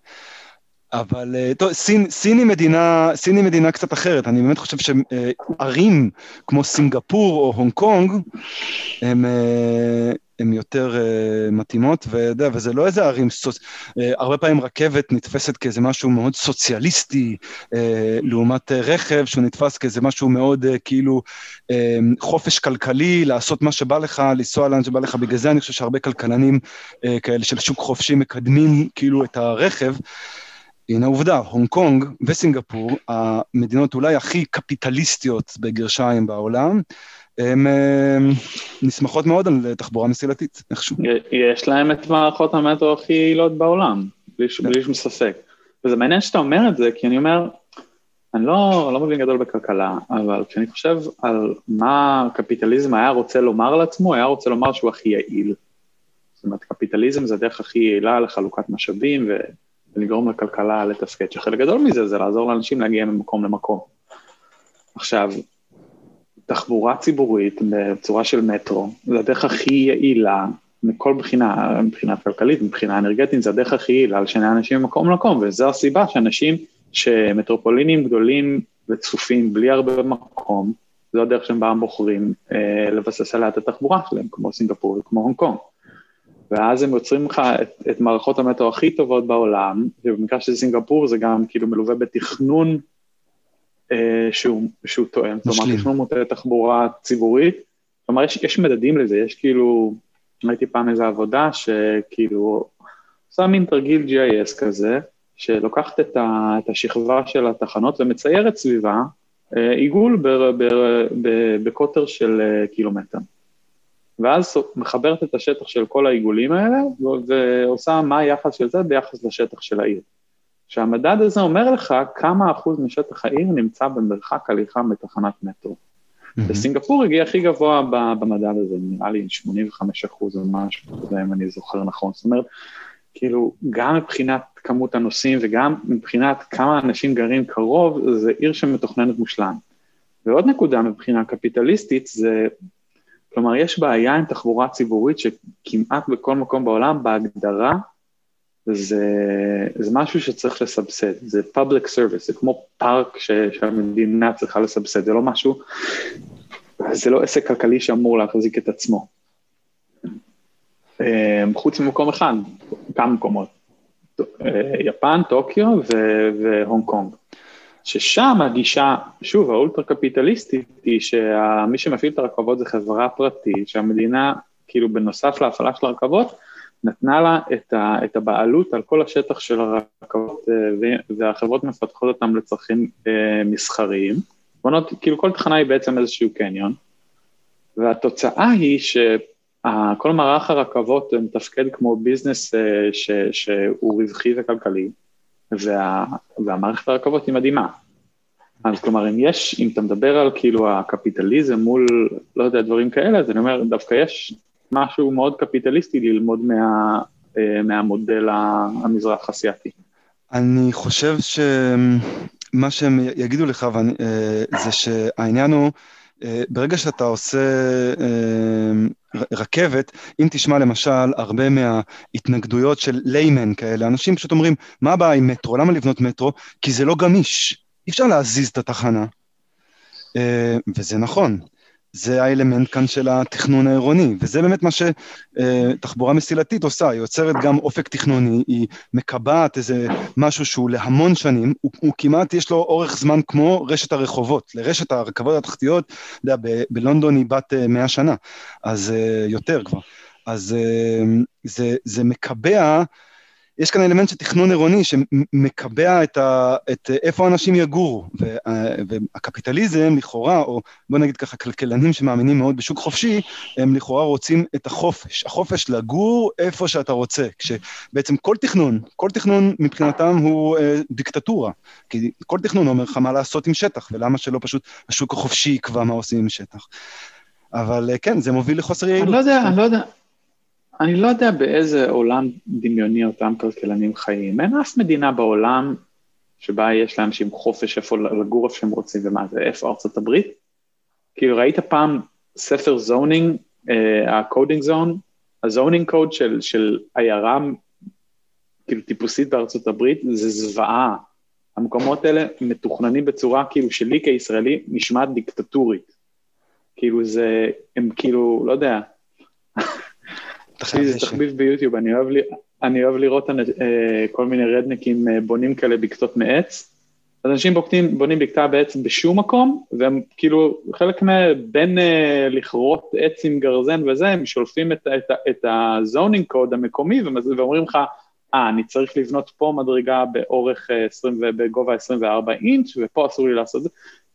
[SPEAKER 2] אבל אה, טוב, סין, סין, היא מדינה, סין היא מדינה קצת אחרת, אני באמת חושב שערים כמו סינגפור או הונג קונג, הם, אה, הן יותר uh, מתאימות, ויודע, וזה לא איזה ערים, סוצ... uh, הרבה פעמים רכבת נתפסת כאיזה משהו מאוד סוציאליסטי, uh, לעומת uh, רכב שהוא נתפס כאיזה משהו מאוד uh, כאילו uh, חופש כלכלי, לעשות מה שבא לך, לנסוע לאן שבא לך, בגלל זה אני חושב שהרבה כלכלנים uh, כאלה של שוק חופשי מקדמים כאילו את הרכב. הנה עובדה, הונג קונג וסינגפור, המדינות אולי הכי קפיטליסטיות בגרשיים בעולם, הן נסמכות מאוד על תחבורה מסילתית, איכשהו.
[SPEAKER 1] יש להם את מערכות המטרו הכי יעילות בעולם, בלי כן. שום ספק. וזה מעניין שאתה אומר את זה, כי אני אומר, אני לא, לא מבין גדול בכלכלה, אבל כשאני חושב על מה הקפיטליזם היה רוצה לומר לעצמו, היה רוצה לומר שהוא הכי יעיל. זאת אומרת, קפיטליזם זה הדרך הכי יעילה לחלוקת משאבים ולגרום לכלכלה לתפקד, שחלק גדול מזה זה לעזור לאנשים להגיע ממקום למקום. עכשיו, תחבורה ציבורית בצורה של מטרו, זה הדרך הכי יעילה מכל בחינה, מבחינה כלכלית, מבחינה אנרגטית, זה הדרך הכי יעילה לשני אנשים ממקום למקום, וזו הסיבה שאנשים שמטרופולינים גדולים וצפופים בלי הרבה מקום, זו הדרך שהם בהם בוחרים אה, לבסס עליה את התחבורה שלהם, כמו סינגפור וכמו הונג קונג. ואז הם יוצרים לך את, את מערכות המטרו הכי טובות בעולם, ובמקרה של סינגפור זה גם כאילו מלווה בתכנון שהוא, שהוא תואם, כלומר תכנון מוטה תחבורה ציבורית, כלומר יש, יש מדדים לזה, יש כאילו, ראיתי פעם איזו עבודה שכאילו עושה מין תרגיל GIS כזה, שלוקחת את, ה, את השכבה של התחנות ומציירת סביבה אה, עיגול בקוטר של אה, קילומטר. ואז מחברת את השטח של כל העיגולים האלה, ועושה מה היחס של זה ביחס לשטח של העיר. שהמדד הזה אומר לך כמה אחוז משטח העיר נמצא במרחק הליכה מתחנת מטרו. Mm-hmm. וסינגפור הגיע הכי גבוה במדד הזה, נראה לי 85 אחוז או משהו אם אני זוכר נכון. זאת אומרת, כאילו, גם מבחינת כמות הנוסעים וגם מבחינת כמה אנשים גרים קרוב, זה עיר שמתוכננת מושלם. ועוד נקודה מבחינה קפיטליסטית זה, כלומר, יש בעיה עם תחבורה ציבורית שכמעט בכל מקום בעולם, בהגדרה, זה, זה משהו שצריך לסבסד, זה public service, זה כמו פארק ש, שהמדינה צריכה לסבסד, זה לא משהו, זה לא עסק כלכלי שאמור להחזיק את עצמו. אה, חוץ ממקום אחד, כמה מקומות, אה, יפן, טוקיו והונג קונג. ששם הגישה, שוב, האולטרה קפיטליסטית היא שמי שמפעיל את הרכבות זה חברה פרטית, שהמדינה, כאילו בנוסף להפעלה של הרכבות, נתנה לה את, ה, את הבעלות על כל השטח של הרכבות, אה, והחברות מפתחות אותם לצרכים אה, מסחריים. בונות, כאילו כל תחנה היא בעצם איזשהו קניון, והתוצאה היא שכל מערך הרכבות מתפקד כמו ביזנס אה, ש, שהוא רווחי וכלכלי, וה, והמערכת הרכבות היא מדהימה. אז כלומר, אם יש, אם אתה מדבר על כאילו הקפיטליזם מול, לא יודע, דברים כאלה, אז אני אומר, דווקא יש משהו מאוד קפיטליסטי ללמוד מה, אה, מהמודל המזרח-אסיאתי.
[SPEAKER 2] אני חושב שמה שהם יגידו לך ואני, אה, זה שהעניין הוא, אה, ברגע שאתה עושה רכבת, אם תשמע למשל הרבה מההתנגדויות של ליימן כאלה, אנשים פשוט אומרים, מה הבעיה עם מטרו? למה לבנות מטרו? כי זה לא גמיש, אי אפשר להזיז את התחנה. וזה נכון. זה האלמנט כאן של התכנון העירוני, וזה באמת מה שתחבורה מסילתית עושה, היא יוצרת גם אופק תכנוני, היא מקבעת איזה משהו שהוא להמון שנים, הוא, הוא כמעט יש לו אורך זמן כמו רשת הרחובות, לרשת הרכבות התחתיות, אתה יודע, בלונדון היא בת 100 שנה, אז אה, יותר כבר, אז אה, זה, זה מקבע יש כאן אלמנט של תכנון עירוני שמקבע את, ה, את איפה אנשים יגורו, והקפיטליזם לכאורה, או בוא נגיד ככה, כלכלנים שמאמינים מאוד בשוק חופשי, הם לכאורה רוצים את החופש, החופש לגור איפה שאתה רוצה, כשבעצם כל תכנון, כל תכנון מבחינתם הוא אה, דיקטטורה, כי כל תכנון אומר לך מה לעשות עם שטח, ולמה שלא פשוט השוק החופשי יקבע מה עושים עם שטח. אבל אה, כן, זה מוביל לחוסר יעילות.
[SPEAKER 1] אני לא יודע, אני לא יודע. אני לא יודע באיזה עולם דמיוני אותם כלכלנים חיים. אין אף מדינה בעולם שבה יש לאנשים חופש איפה לגור איפה שהם רוצים ומה זה, איפה ארצות הברית? כאילו ראית פעם ספר zoning, ה coding zone, ה zoning code של, של עיירה כאילו טיפוסית בארצות הברית, זה זוועה. המקומות האלה מתוכננים בצורה כאילו שלי כישראלי נשמעת דיקטטורית. כאילו זה, הם כאילו, לא יודע, זה תחביב ביוטיוב, אני אוהב, לי, אני אוהב לראות אה, כל מיני רדנקים אה, בונים כאלה בקתות מעץ. אז אנשים בוקטים, בונים בקתה בעץ בשום מקום, והם כאילו, חלק מבין אה, לכרות עץ עם גרזן וזה, הם שולפים את, את, את הזונינג קוד המקומי ואומרים לך, אה, אני צריך לבנות פה מדרגה באורך 20 ובגובה 24 אינץ', ופה אסור לי לעשות את זה.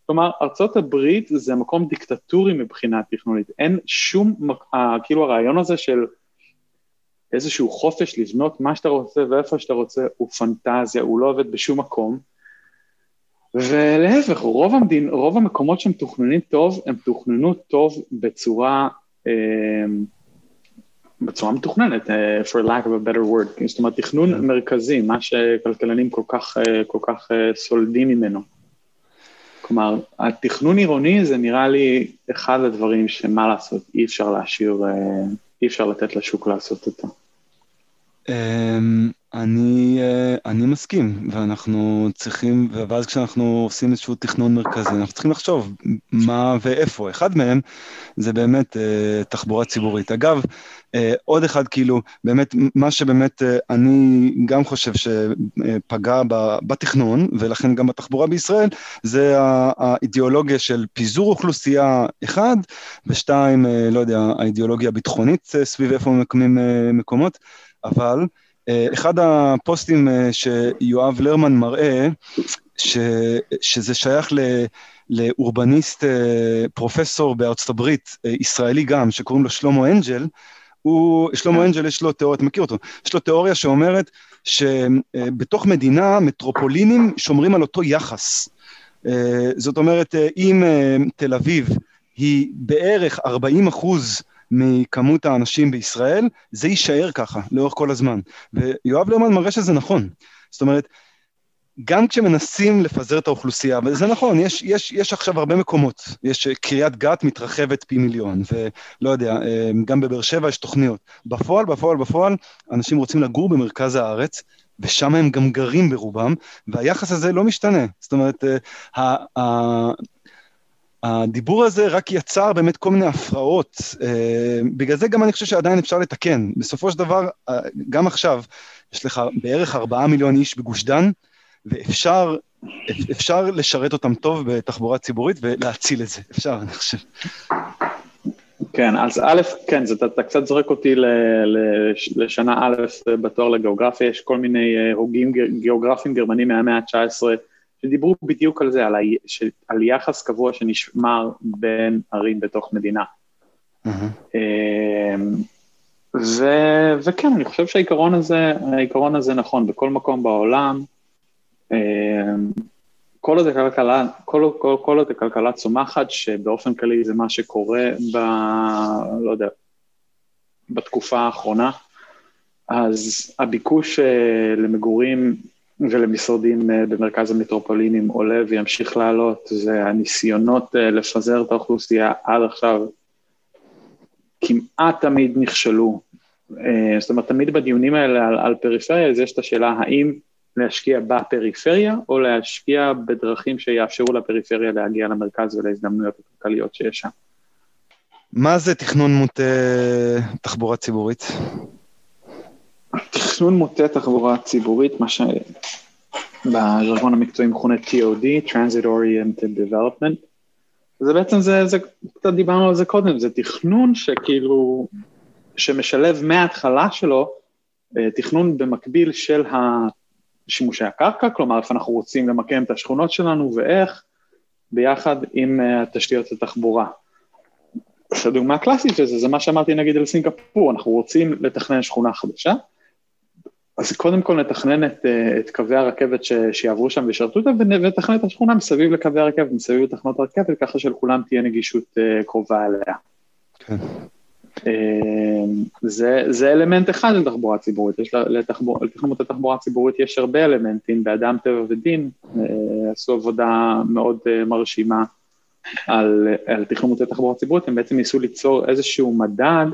[SPEAKER 1] כלומר, ארצות הברית זה מקום דיקטטורי מבחינה תכנונית, אין שום, כאילו הרעיון הזה של איזשהו חופש לבנות מה שאתה רוצה ואיפה שאתה רוצה, הוא פנטזיה, הוא לא עובד בשום מקום. ולהפך, רוב, המדין, רוב המקומות שהם תוכננים טוב, הם תוכננו טוב בצורה, אה, בצורה מתוכננת, uh, for lack of a better word, זאת אומרת, תכנון yeah. כן. מרכזי, מה שכלכלנים כל כך, uh, כל כך uh, סולדים ממנו. כלומר, התכנון עירוני זה נראה לי אחד הדברים שמה לעשות, אי אפשר להשאיר, אי אפשר לתת לשוק לעשות אותו.
[SPEAKER 2] אמ, אני, אה, אני מסכים, ואנחנו צריכים, ואז כשאנחנו עושים איזשהו תכנון מרכזי, אנחנו צריכים לחשוב מה ואיפה. אחד מהם זה באמת uh, תחבורה ציבורית. אגב, uh, עוד אחד, כאילו, באמת, מה שבאמת uh, אני גם חושב שפגע בתכנון, ולכן גם בתחבורה בישראל, זה האידיאולוגיה של פיזור אוכלוסייה, אחד, ושתיים, uh, לא יודע, האידיאולוגיה הביטחונית סביב איפה ממקמים uh, מקומות, אבל, אה, אחד הפוסטים אה, שיואב לרמן מראה, ש, שזה שייך ל, לאורבניסט אה, פרופסור בארצות הברית, ישראלי גם, שקוראים לו שלמה אנג'ל, הוא, שלמה כן. אנג'ל יש לו תיאוריה, אתה מכיר אותו, יש לו תיאוריה שאומרת שבתוך מדינה מטרופולינים שומרים על אותו יחס. זאת אומרת, אם תל אביב היא בערך 40 אחוז מכמות האנשים בישראל, זה יישאר ככה לאורך כל הזמן. ויואב לרמן מראה שזה נכון. זאת אומרת, גם כשמנסים לפזר את האוכלוסייה, וזה נכון, יש, יש, יש עכשיו הרבה מקומות, יש קריית גת מתרחבת פי מיליון, ולא יודע, אה, גם בבאר שבע יש תוכניות. בפועל, בפועל, בפועל, אנשים רוצים לגור במרכז הארץ, ושם הם גם גרים ברובם, והיחס הזה לא משתנה. זאת אומרת, אה, הדיבור הזה רק יצר באמת כל מיני הפרעות. אה, בגלל זה גם אני חושב שעדיין אפשר לתקן. בסופו של דבר, אה, גם עכשיו, יש לך בערך ארבעה מיליון איש בגוש דן, ואפשר אפשר לשרת אותם טוב בתחבורה ציבורית ולהציל את זה. אפשר, אני חושב.
[SPEAKER 1] כן, אז א', כן, זה, אתה, אתה קצת זורק אותי ל, ל, לשנה א' בתואר לגיאוגרפיה, יש כל מיני אה, הוגים גיאוגרפיים גרמנים מהמאה ה-19, שדיברו בדיוק על זה, על, ה... ש... על יחס קבוע שנשמר בין ערים בתוך מדינה. Mm-hmm. ו... וכן, אני חושב שהעיקרון הזה, העיקרון הזה נכון בכל מקום בעולם. אמ, כל עוד הכלכלה, כל, כל, כל עוד הכלכלה צומחת, שבאופן כללי זה מה שקורה ב... לא יודע, בתקופה האחרונה, אז הביקוש אה, למגורים ולמשרדים אה, במרכז המטרופולינים עולה וימשיך לעלות, זה הניסיונות אה, לפזר את האוכלוסייה עד עכשיו כמעט תמיד נכשלו. אה, זאת אומרת, תמיד בדיונים האלה על, על פריפריה, אז יש את השאלה האם להשקיע בפריפריה, או להשקיע בדרכים שיאפשרו לפריפריה להגיע למרכז ולהזדמנויות הכלכליות שיש שם.
[SPEAKER 2] מה זה תכנון מוטה תחבורה ציבורית?
[SPEAKER 1] תכנון מוטה תחבורה ציבורית, מה שבז'רגון המקצועי מכונה TOD, Transit Oriented Development, זה בעצם, זה, זה, קצת דיברנו על זה קודם, זה תכנון שכאילו, שמשלב מההתחלה שלו, אה, תכנון במקביל של שימושי הקרקע, כלומר איפה אנחנו רוצים למקם את השכונות שלנו ואיך, ביחד עם אה, תשתיות התחבורה. הדוגמה הקלאסית של זה, זה מה שאמרתי נגיד על סינגפור, אנחנו רוצים לתכנן שכונה חדשה, אז קודם כל נתכנן את, אה, את קווי הרכבת ש, שיעברו שם וישרתו אותם, ונתכנן את השכונה מסביב לקווי הרכבת, מסביב לתחנות הרכבת, ככה שלכולם תהיה נגישות uh, קרובה אליה. כן. Uh, זה, זה אלמנט אחד לתחבורה ציבורית, יש לתחבור, לתכנון התחבורה הציבורית יש הרבה אלמנטים, באדם טבע ודין עשו עבודה מאוד מרשימה על, על תכנון התחבורה הציבורית, הם בעצם ניסו ליצור איזשהו מדד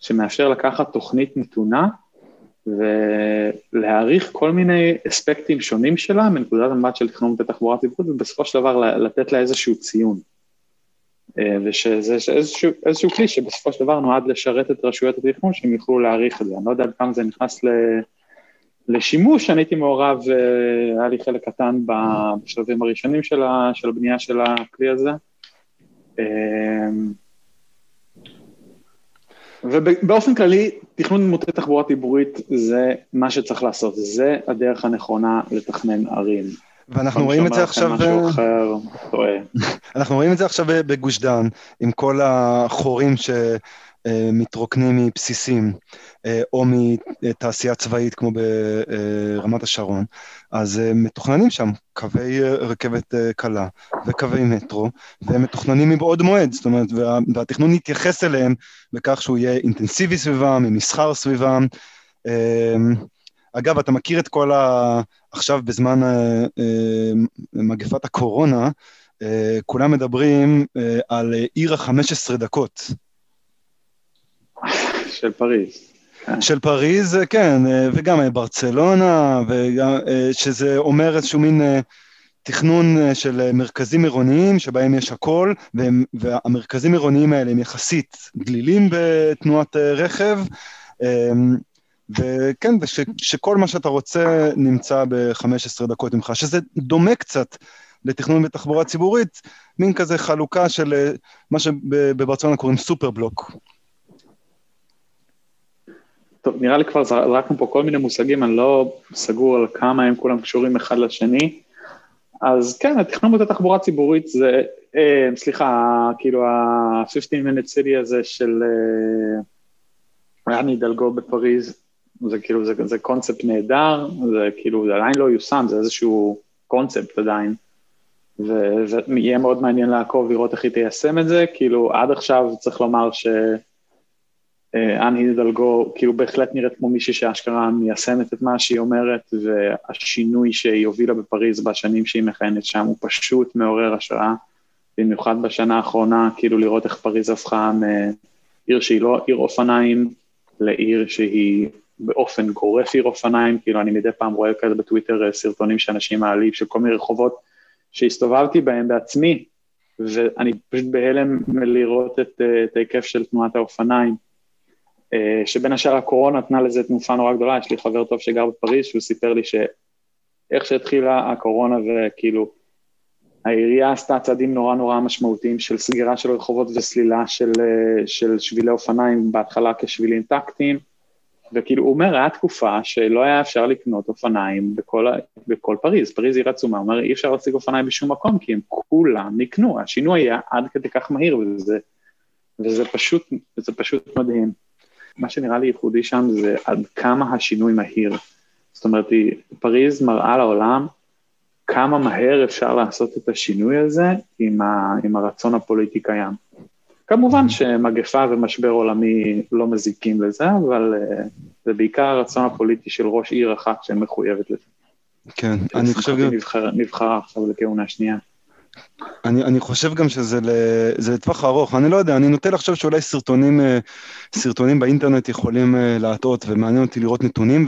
[SPEAKER 1] שמאפשר לקחת תוכנית נתונה, ולהעריך כל מיני אספקטים שונים שלה מנקודת המבט של תכנון בתחבורה ציבורית, ובסופו של דבר לתת לה איזשהו ציון. אה, ושזה איזשהו, איזשהו כלי שבסופו של דבר נועד לשרת את רשויות התכנון שהם יוכלו להעריך את זה. אני לא יודע עד כמה זה נכנס ל, לשימוש, אני הייתי מעורב, אה, היה לי חלק קטן בשלבים הראשונים של, ה, של הבנייה של הכלי הזה. ובאופן כללי, תכנון מוטה תחבורה ציבורית זה מה שצריך לעשות, זה הדרך הנכונה לתכנן ערים.
[SPEAKER 2] ואנחנו רואים את זה עכשיו...
[SPEAKER 1] משהו אחר, טועה. <laughs>
[SPEAKER 2] אנחנו רואים את זה עכשיו בגוש דן, עם כל החורים ש... אה, מתרוקנים מבסיסים אה, או מתעשייה צבאית כמו ברמת השרון, אז אה, מתוכננים שם קווי רכבת קלה וקווי מטרו, והם מתוכננים מבעוד מועד, זאת אומרת, וה, והתכנון יתייחס אליהם בכך שהוא יהיה אינטנסיבי סביבם, עם מסחר סביבם. אגב, אתה מכיר את כל ה... עכשיו בזמן מגפת הקורונה, אה, כולם מדברים אה, על עיר ה-15 דקות.
[SPEAKER 1] של פריז.
[SPEAKER 2] של פריז, כן, וגם ברצלונה, וגם, שזה אומר איזשהו מין תכנון של מרכזים עירוניים שבהם יש הכל, והם, והמרכזים העירוניים האלה הם יחסית דלילים בתנועת רכב, וכן, ושכל מה שאתה רוצה נמצא ב-15 דקות ממך, שזה דומה קצת לתכנון בתחבורה ציבורית, מין כזה חלוקה של אה, מה שבברצלונה קוראים סופר בלוק.
[SPEAKER 1] טוב, נראה לי כבר זרקנו פה כל מיני מושגים, אני לא סגור על כמה הם כולם קשורים אחד לשני. אז כן, התכנון בתחבורה ציבורית זה, אה, סליחה, כאילו ה-15 minute city הזה של אה, רני דלגו בפריז, זה כאילו, זה, זה קונספט נהדר, זה כאילו, זה עדיין לא יושם, זה איזשהו קונספט עדיין, ויהיה מאוד מעניין לעקוב, לראות איך היא תיישם את זה, כאילו, עד עכשיו צריך לומר ש... אנהי דלגו כאילו בהחלט נראית כמו מישהי שאשכרה מיישמת את מה שהיא אומרת והשינוי שהיא הובילה בפריז בשנים שהיא מכהנת שם הוא פשוט מעורר השראה, במיוחד בשנה האחרונה, כאילו לראות איך פריז הפכה מעיר שהיא לא עיר אופניים לעיר שהיא באופן גורף עיר אופניים, כאילו אני מדי פעם רואה כזה בטוויטר אה, סרטונים שאנשים מעלים של כל מיני רחובות שהסתובבתי בהם בעצמי, ואני פשוט בהלם מלראות את, אה, את ההיקף של תנועת האופניים, אה, שבין השאר הקורונה נתנה לזה תנופה נורא גדולה, יש לי חבר טוב שגר בפריז, שהוא סיפר לי שאיך שהתחילה הקורונה וכאילו העירייה עשתה צעדים נורא נורא משמעותיים של סגירה של רחובות וסלילה של, של שבילי אופניים, בהתחלה כשבילים טקטיים, וכאילו הוא אומר, היה תקופה שלא היה אפשר לקנות אופניים בכל, בכל פריז, פריז עיר עצומה, הוא אומר, אי אפשר להציג אופניים בשום מקום, כי הם כולם נקנו, השינוי היה עד כדי כך מהיר, וזה, וזה פשוט, פשוט מדהים. מה שנראה לי ייחודי שם זה עד כמה השינוי מהיר. זאת אומרת, פריז מראה לעולם כמה מהר אפשר לעשות את השינוי הזה עם, ה, עם הרצון הפוליטי קיים. כמובן שמגפה ומשבר עולמי לא מזיקים לזה, אבל uh, זה בעיקר הרצון הפוליטי של ראש עיר אחת שמחויבת לזה.
[SPEAKER 2] כן, אני חושב.
[SPEAKER 1] נבחר, נבחרה עכשיו לכהונה שנייה.
[SPEAKER 2] אני, אני חושב גם שזה לטווח ארוך, אני לא יודע, אני נוטה לחשוב שאולי סרטונים, אה, סרטונים באינטרנט יכולים אה, להטעות, ומעניין אותי לראות נתונים,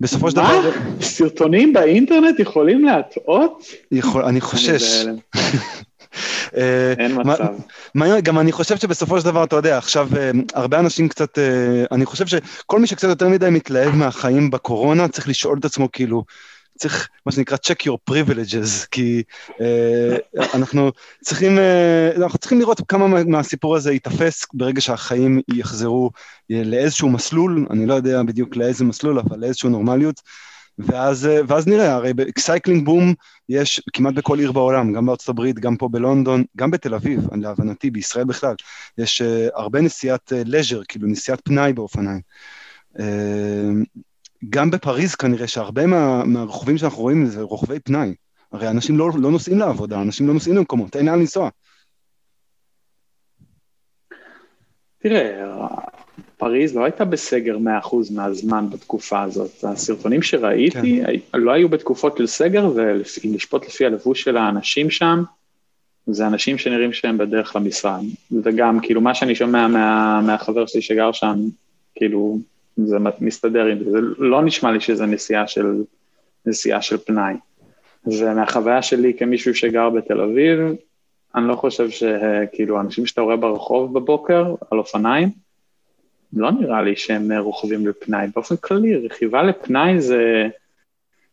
[SPEAKER 2] ובסופו של דבר...
[SPEAKER 1] מה? סרטונים באינטרנט יכולים להטעות?
[SPEAKER 2] יכול, אני חושש. <laughs>
[SPEAKER 1] אה, אין מצב.
[SPEAKER 2] גם אני חושב שבסופו של דבר, אתה יודע, עכשיו הרבה אנשים קצת, אני חושב שכל מי שקצת יותר מדי מתלהב מהחיים בקורונה, צריך לשאול את עצמו כאילו, צריך מה שנקרא check your privileges, כי אה, אנחנו צריכים, אה, אנחנו צריכים לראות כמה מהסיפור הזה ייתפס ברגע שהחיים יחזרו לאיזשהו מסלול, אני לא יודע בדיוק לאיזה מסלול, אבל לאיזשהו נורמליות. ואז, אה, ואז נראה, הרי cycling boom יש כמעט בכל עיר בעולם, גם בארצות הברית, גם פה בלונדון, גם בתל אביב, להבנתי, בישראל בכלל. יש אה, הרבה נסיעת leisure, אה, כאילו נסיעת פנאי באופניים. אה, גם בפריז כנראה שהרבה מה, מהרוכבים שאנחנו רואים זה רוכבי פנאי. הרי אנשים לא, לא נוסעים לעבודה, אנשים לא נוסעים למקומות, אין לאן לנסוע.
[SPEAKER 1] תראה, פריז לא הייתה בסגר 100% מהזמן בתקופה הזאת. הסרטונים שראיתי כן. לא היו בתקופות של סגר, ואם לשפוט לפי הלבוש של האנשים שם, זה אנשים שנראים שהם בדרך למשרד. וגם, כאילו, מה שאני שומע מה, מהחבר שלי שגר שם, כאילו, זה מסתדר עם זה. זה לא נשמע לי שזה נסיעה של, נסיעה של פנאי. ומהחוויה שלי כמישהו שגר בתל אביב, אני לא חושב שכאילו אנשים שאתה רואה ברחוב בבוקר על אופניים, לא נראה לי שהם רוכבים לפנאי. באופן כללי, רכיבה לפנאי זה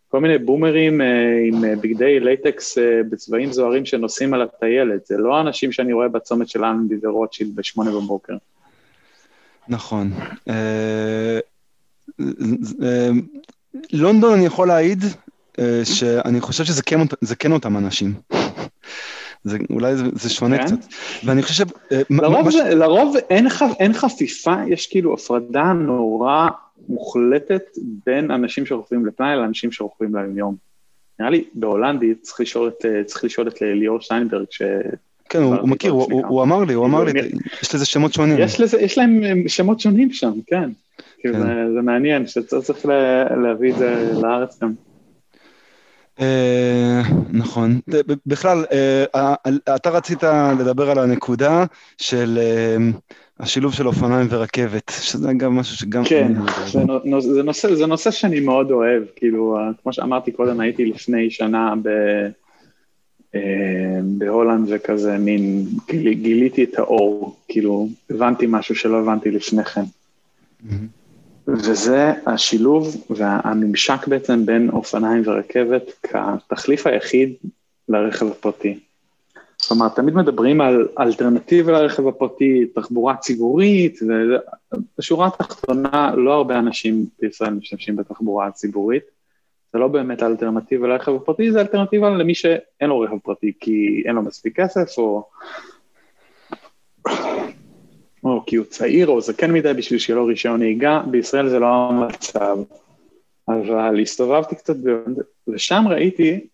[SPEAKER 1] כל מיני בומרים אה, עם אה, בגדי לייטקס אה, בצבעים זוהרים שנוסעים על הטיילת, זה לא האנשים שאני רואה בצומת של אלנבי ורוטשילד בשמונה בבוקר.
[SPEAKER 2] נכון. לונדון אני יכול להעיד שאני חושב שזה כן, כן אותם אנשים. <laughs> זה, אולי זה, זה שונה כן? קצת. ואני חושב...
[SPEAKER 1] אה, לרוב, מש... זה, לרוב אין, ח, אין חפיפה, יש כאילו הפרדה נורא מוחלטת בין אנשים שרוכבים לפנאי לאנשים שרוכבים ליום. נראה לי בהולנדית צריך לשאול את, אה, צריך לשאול את ליאור שטיינברג, ש...
[SPEAKER 2] כן, הוא, מכיר, הוא, הוא אמר לי, הוא אמר לי, יש לזה שמות שונים.
[SPEAKER 1] יש, לזה, יש להם אה, שמות שונים שם, כן. כאילו, כן. זה, זה מעניין, שצריך להביא את זה לארץ גם.
[SPEAKER 2] אה, נכון. בכלל, אה, אתה רצית לדבר על הנקודה של השילוב של אופניים ורכבת, שזה גם משהו שגם...
[SPEAKER 1] כן, זה, נושא, זה נושא שאני מאוד אוהב, כאילו, כמו שאמרתי קודם, הייתי לפני שנה ב, בהולנד וכזה, מין, גיליתי את האור, כאילו, הבנתי משהו שלא הבנתי לפני כן. Mm-hmm. וזה השילוב והממשק בעצם בין אופניים ורכבת כתחליף היחיד לרכב הפרטי. כלומר, תמיד מדברים על אלטרנטיבה לרכב הפרטי, תחבורה ציבורית, ובשורה התחתונה לא הרבה אנשים בישראל משתמשים בתחבורה הציבורית. זה לא באמת אלטרנטיבה לרכב הפרטי, זה אלטרנטיבה למי שאין לו רכב פרטי, כי אין לו מספיק כסף, או או כי הוא צעיר או זקן מדי בשביל שיהיה לו רישיון נהיגה, בישראל זה לא המצב. אבל הסתובבתי קצת, ושם ראיתי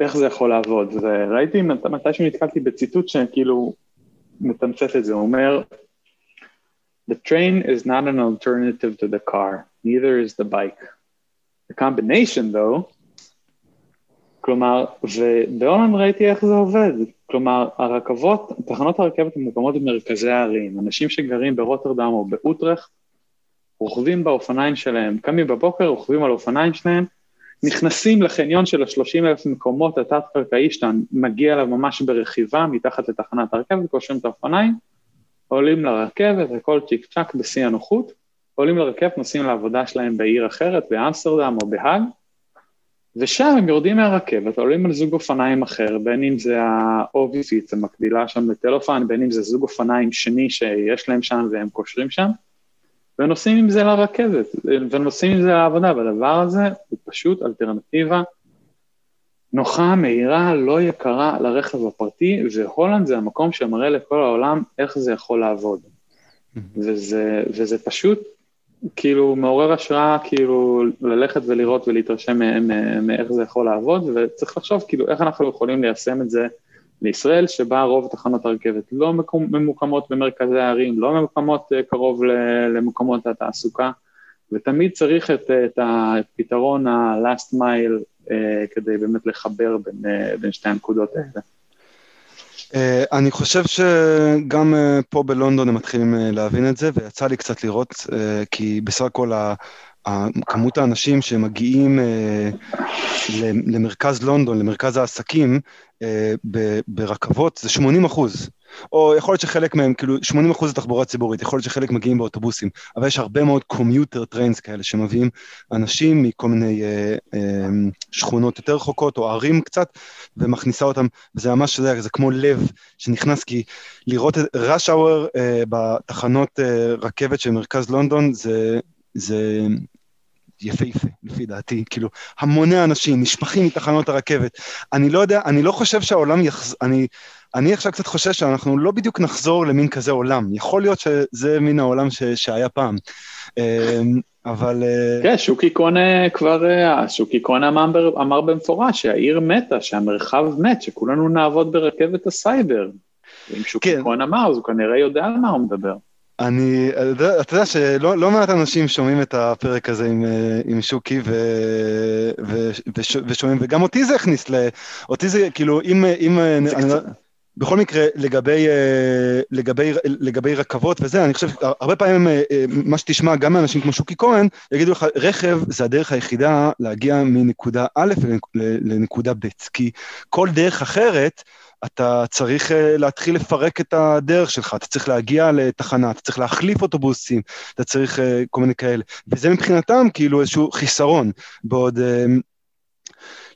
[SPEAKER 1] איך זה יכול לעבוד, וראיתי מתי שנתקלתי בציטוט שכאילו מתמצת את זה, הוא אומר, The train is not an alternative to the car, neither is the bike. The combination though, כלומר, ובהולנד ראיתי איך זה עובד, כלומר, הרכבות, תחנות הרכבת מוקמות במרכזי הערים. אנשים שגרים ברוטרדם או באוטרכט, רוכבים באופניים שלהם, קמים בבוקר, רוכבים על אופניים שלהם, נכנסים לחניון של ה-30 אלף מקומות התת-קרקעי שאתה מגיע אליו ממש ברכיבה מתחת לתחנת הרכבת, קושרים את האופניים, עולים לרכבת, הכל צ'יק צ'אק בשיא הנוחות, עולים לרכבת, נוסעים לעבודה שלהם בעיר אחרת, באמסטרדם או בהאג, ושם הם יורדים מהרכבת, עולים על זוג אופניים אחר, בין אם זה ה-OVC, המקבילה שם לטלופן, בין אם זה זוג אופניים שני שיש להם שם והם קושרים שם, ונוסעים עם זה לרכבת, ונוסעים עם זה לעבודה, והדבר הזה הוא פשוט אלטרנטיבה נוחה, מהירה, לא יקרה לרכב הפרטי, והולנד זה המקום שמראה לכל העולם איך זה יכול לעבוד. וזה, וזה פשוט כאילו מעורר השראה כאילו ללכת ולראות ולהתרשם מאיך זה יכול לעבוד, וצריך לחשוב כאילו איך אנחנו יכולים ליישם את זה לישראל, שבה רוב תחנות הרכבת לא ממוקמות במרכזי הערים, לא ממוקמות אה, קרוב למקומות התעסוקה, ותמיד צריך את, את הפתרון ה-last mile אה, כדי באמת לחבר בין, אה, בין שתי הנקודות האלה.
[SPEAKER 2] Uh, אני חושב שגם uh, פה בלונדון הם מתחילים uh, להבין את זה, ויצא לי קצת לראות, uh, כי בסך הכל כמות האנשים שמגיעים למרכז לונדון, למרכז העסקים, ברכבות, זה 80 אחוז. או יכול להיות שחלק מהם, כאילו 80 אחוז זה תחבורה ציבורית, יכול להיות שחלק מגיעים באוטובוסים, אבל יש הרבה מאוד commuter trains כאלה שמביאים אנשים מכל מיני אה, אה, שכונות יותר רחוקות או ערים קצת, ומכניסה אותם, וזה ממש, זה, זה כמו לב שנכנס, כי לראות את rush hour אה, בתחנות אה, רכבת של מרכז לונדון, זה, זה יפהפה, לפי דעתי, כאילו, המוני אנשים נשפכים מתחנות הרכבת. אני לא יודע, אני לא חושב שהעולם יחז... אני, אני עכשיו קצת חושש שאנחנו לא בדיוק נחזור למין כזה עולם. יכול להיות שזה מין העולם ש... שהיה פעם. אמ, אבל... אה,
[SPEAKER 1] כן, שוקי קונה כבר, אה, שוקי קונה אמר, אמר במפורש שהעיר מתה, שהמרחב מת, שכולנו נעבוד ברכבת הסייבר. אם שוקי כן. קונה אמר, אז הוא כנראה יודע על מה הוא מדבר.
[SPEAKER 2] אני, אתה יודע שלא לא מעט אנשים שומעים את הפרק הזה עם, אה, עם שוקי ו, ו, וש, ושומעים, וגם אותי זה הכניס, ל, אותי זה כאילו, אם... אם זה אני, קצת... בכל מקרה, לגבי, אה, לגבי, לגבי רכבות וזה, אני חושב, הרבה פעמים אה, מה שתשמע גם מאנשים כמו שוקי כהן, יגידו לך, רכב זה הדרך היחידה להגיע מנקודה א' לנקודה ב', כי כל דרך אחרת, אתה צריך אה, להתחיל לפרק את הדרך שלך, אתה צריך להגיע לתחנה, אתה צריך להחליף אוטובוסים, אתה צריך אה, כל מיני כאלה. וזה מבחינתם כאילו איזשהו חיסרון, בעוד אה,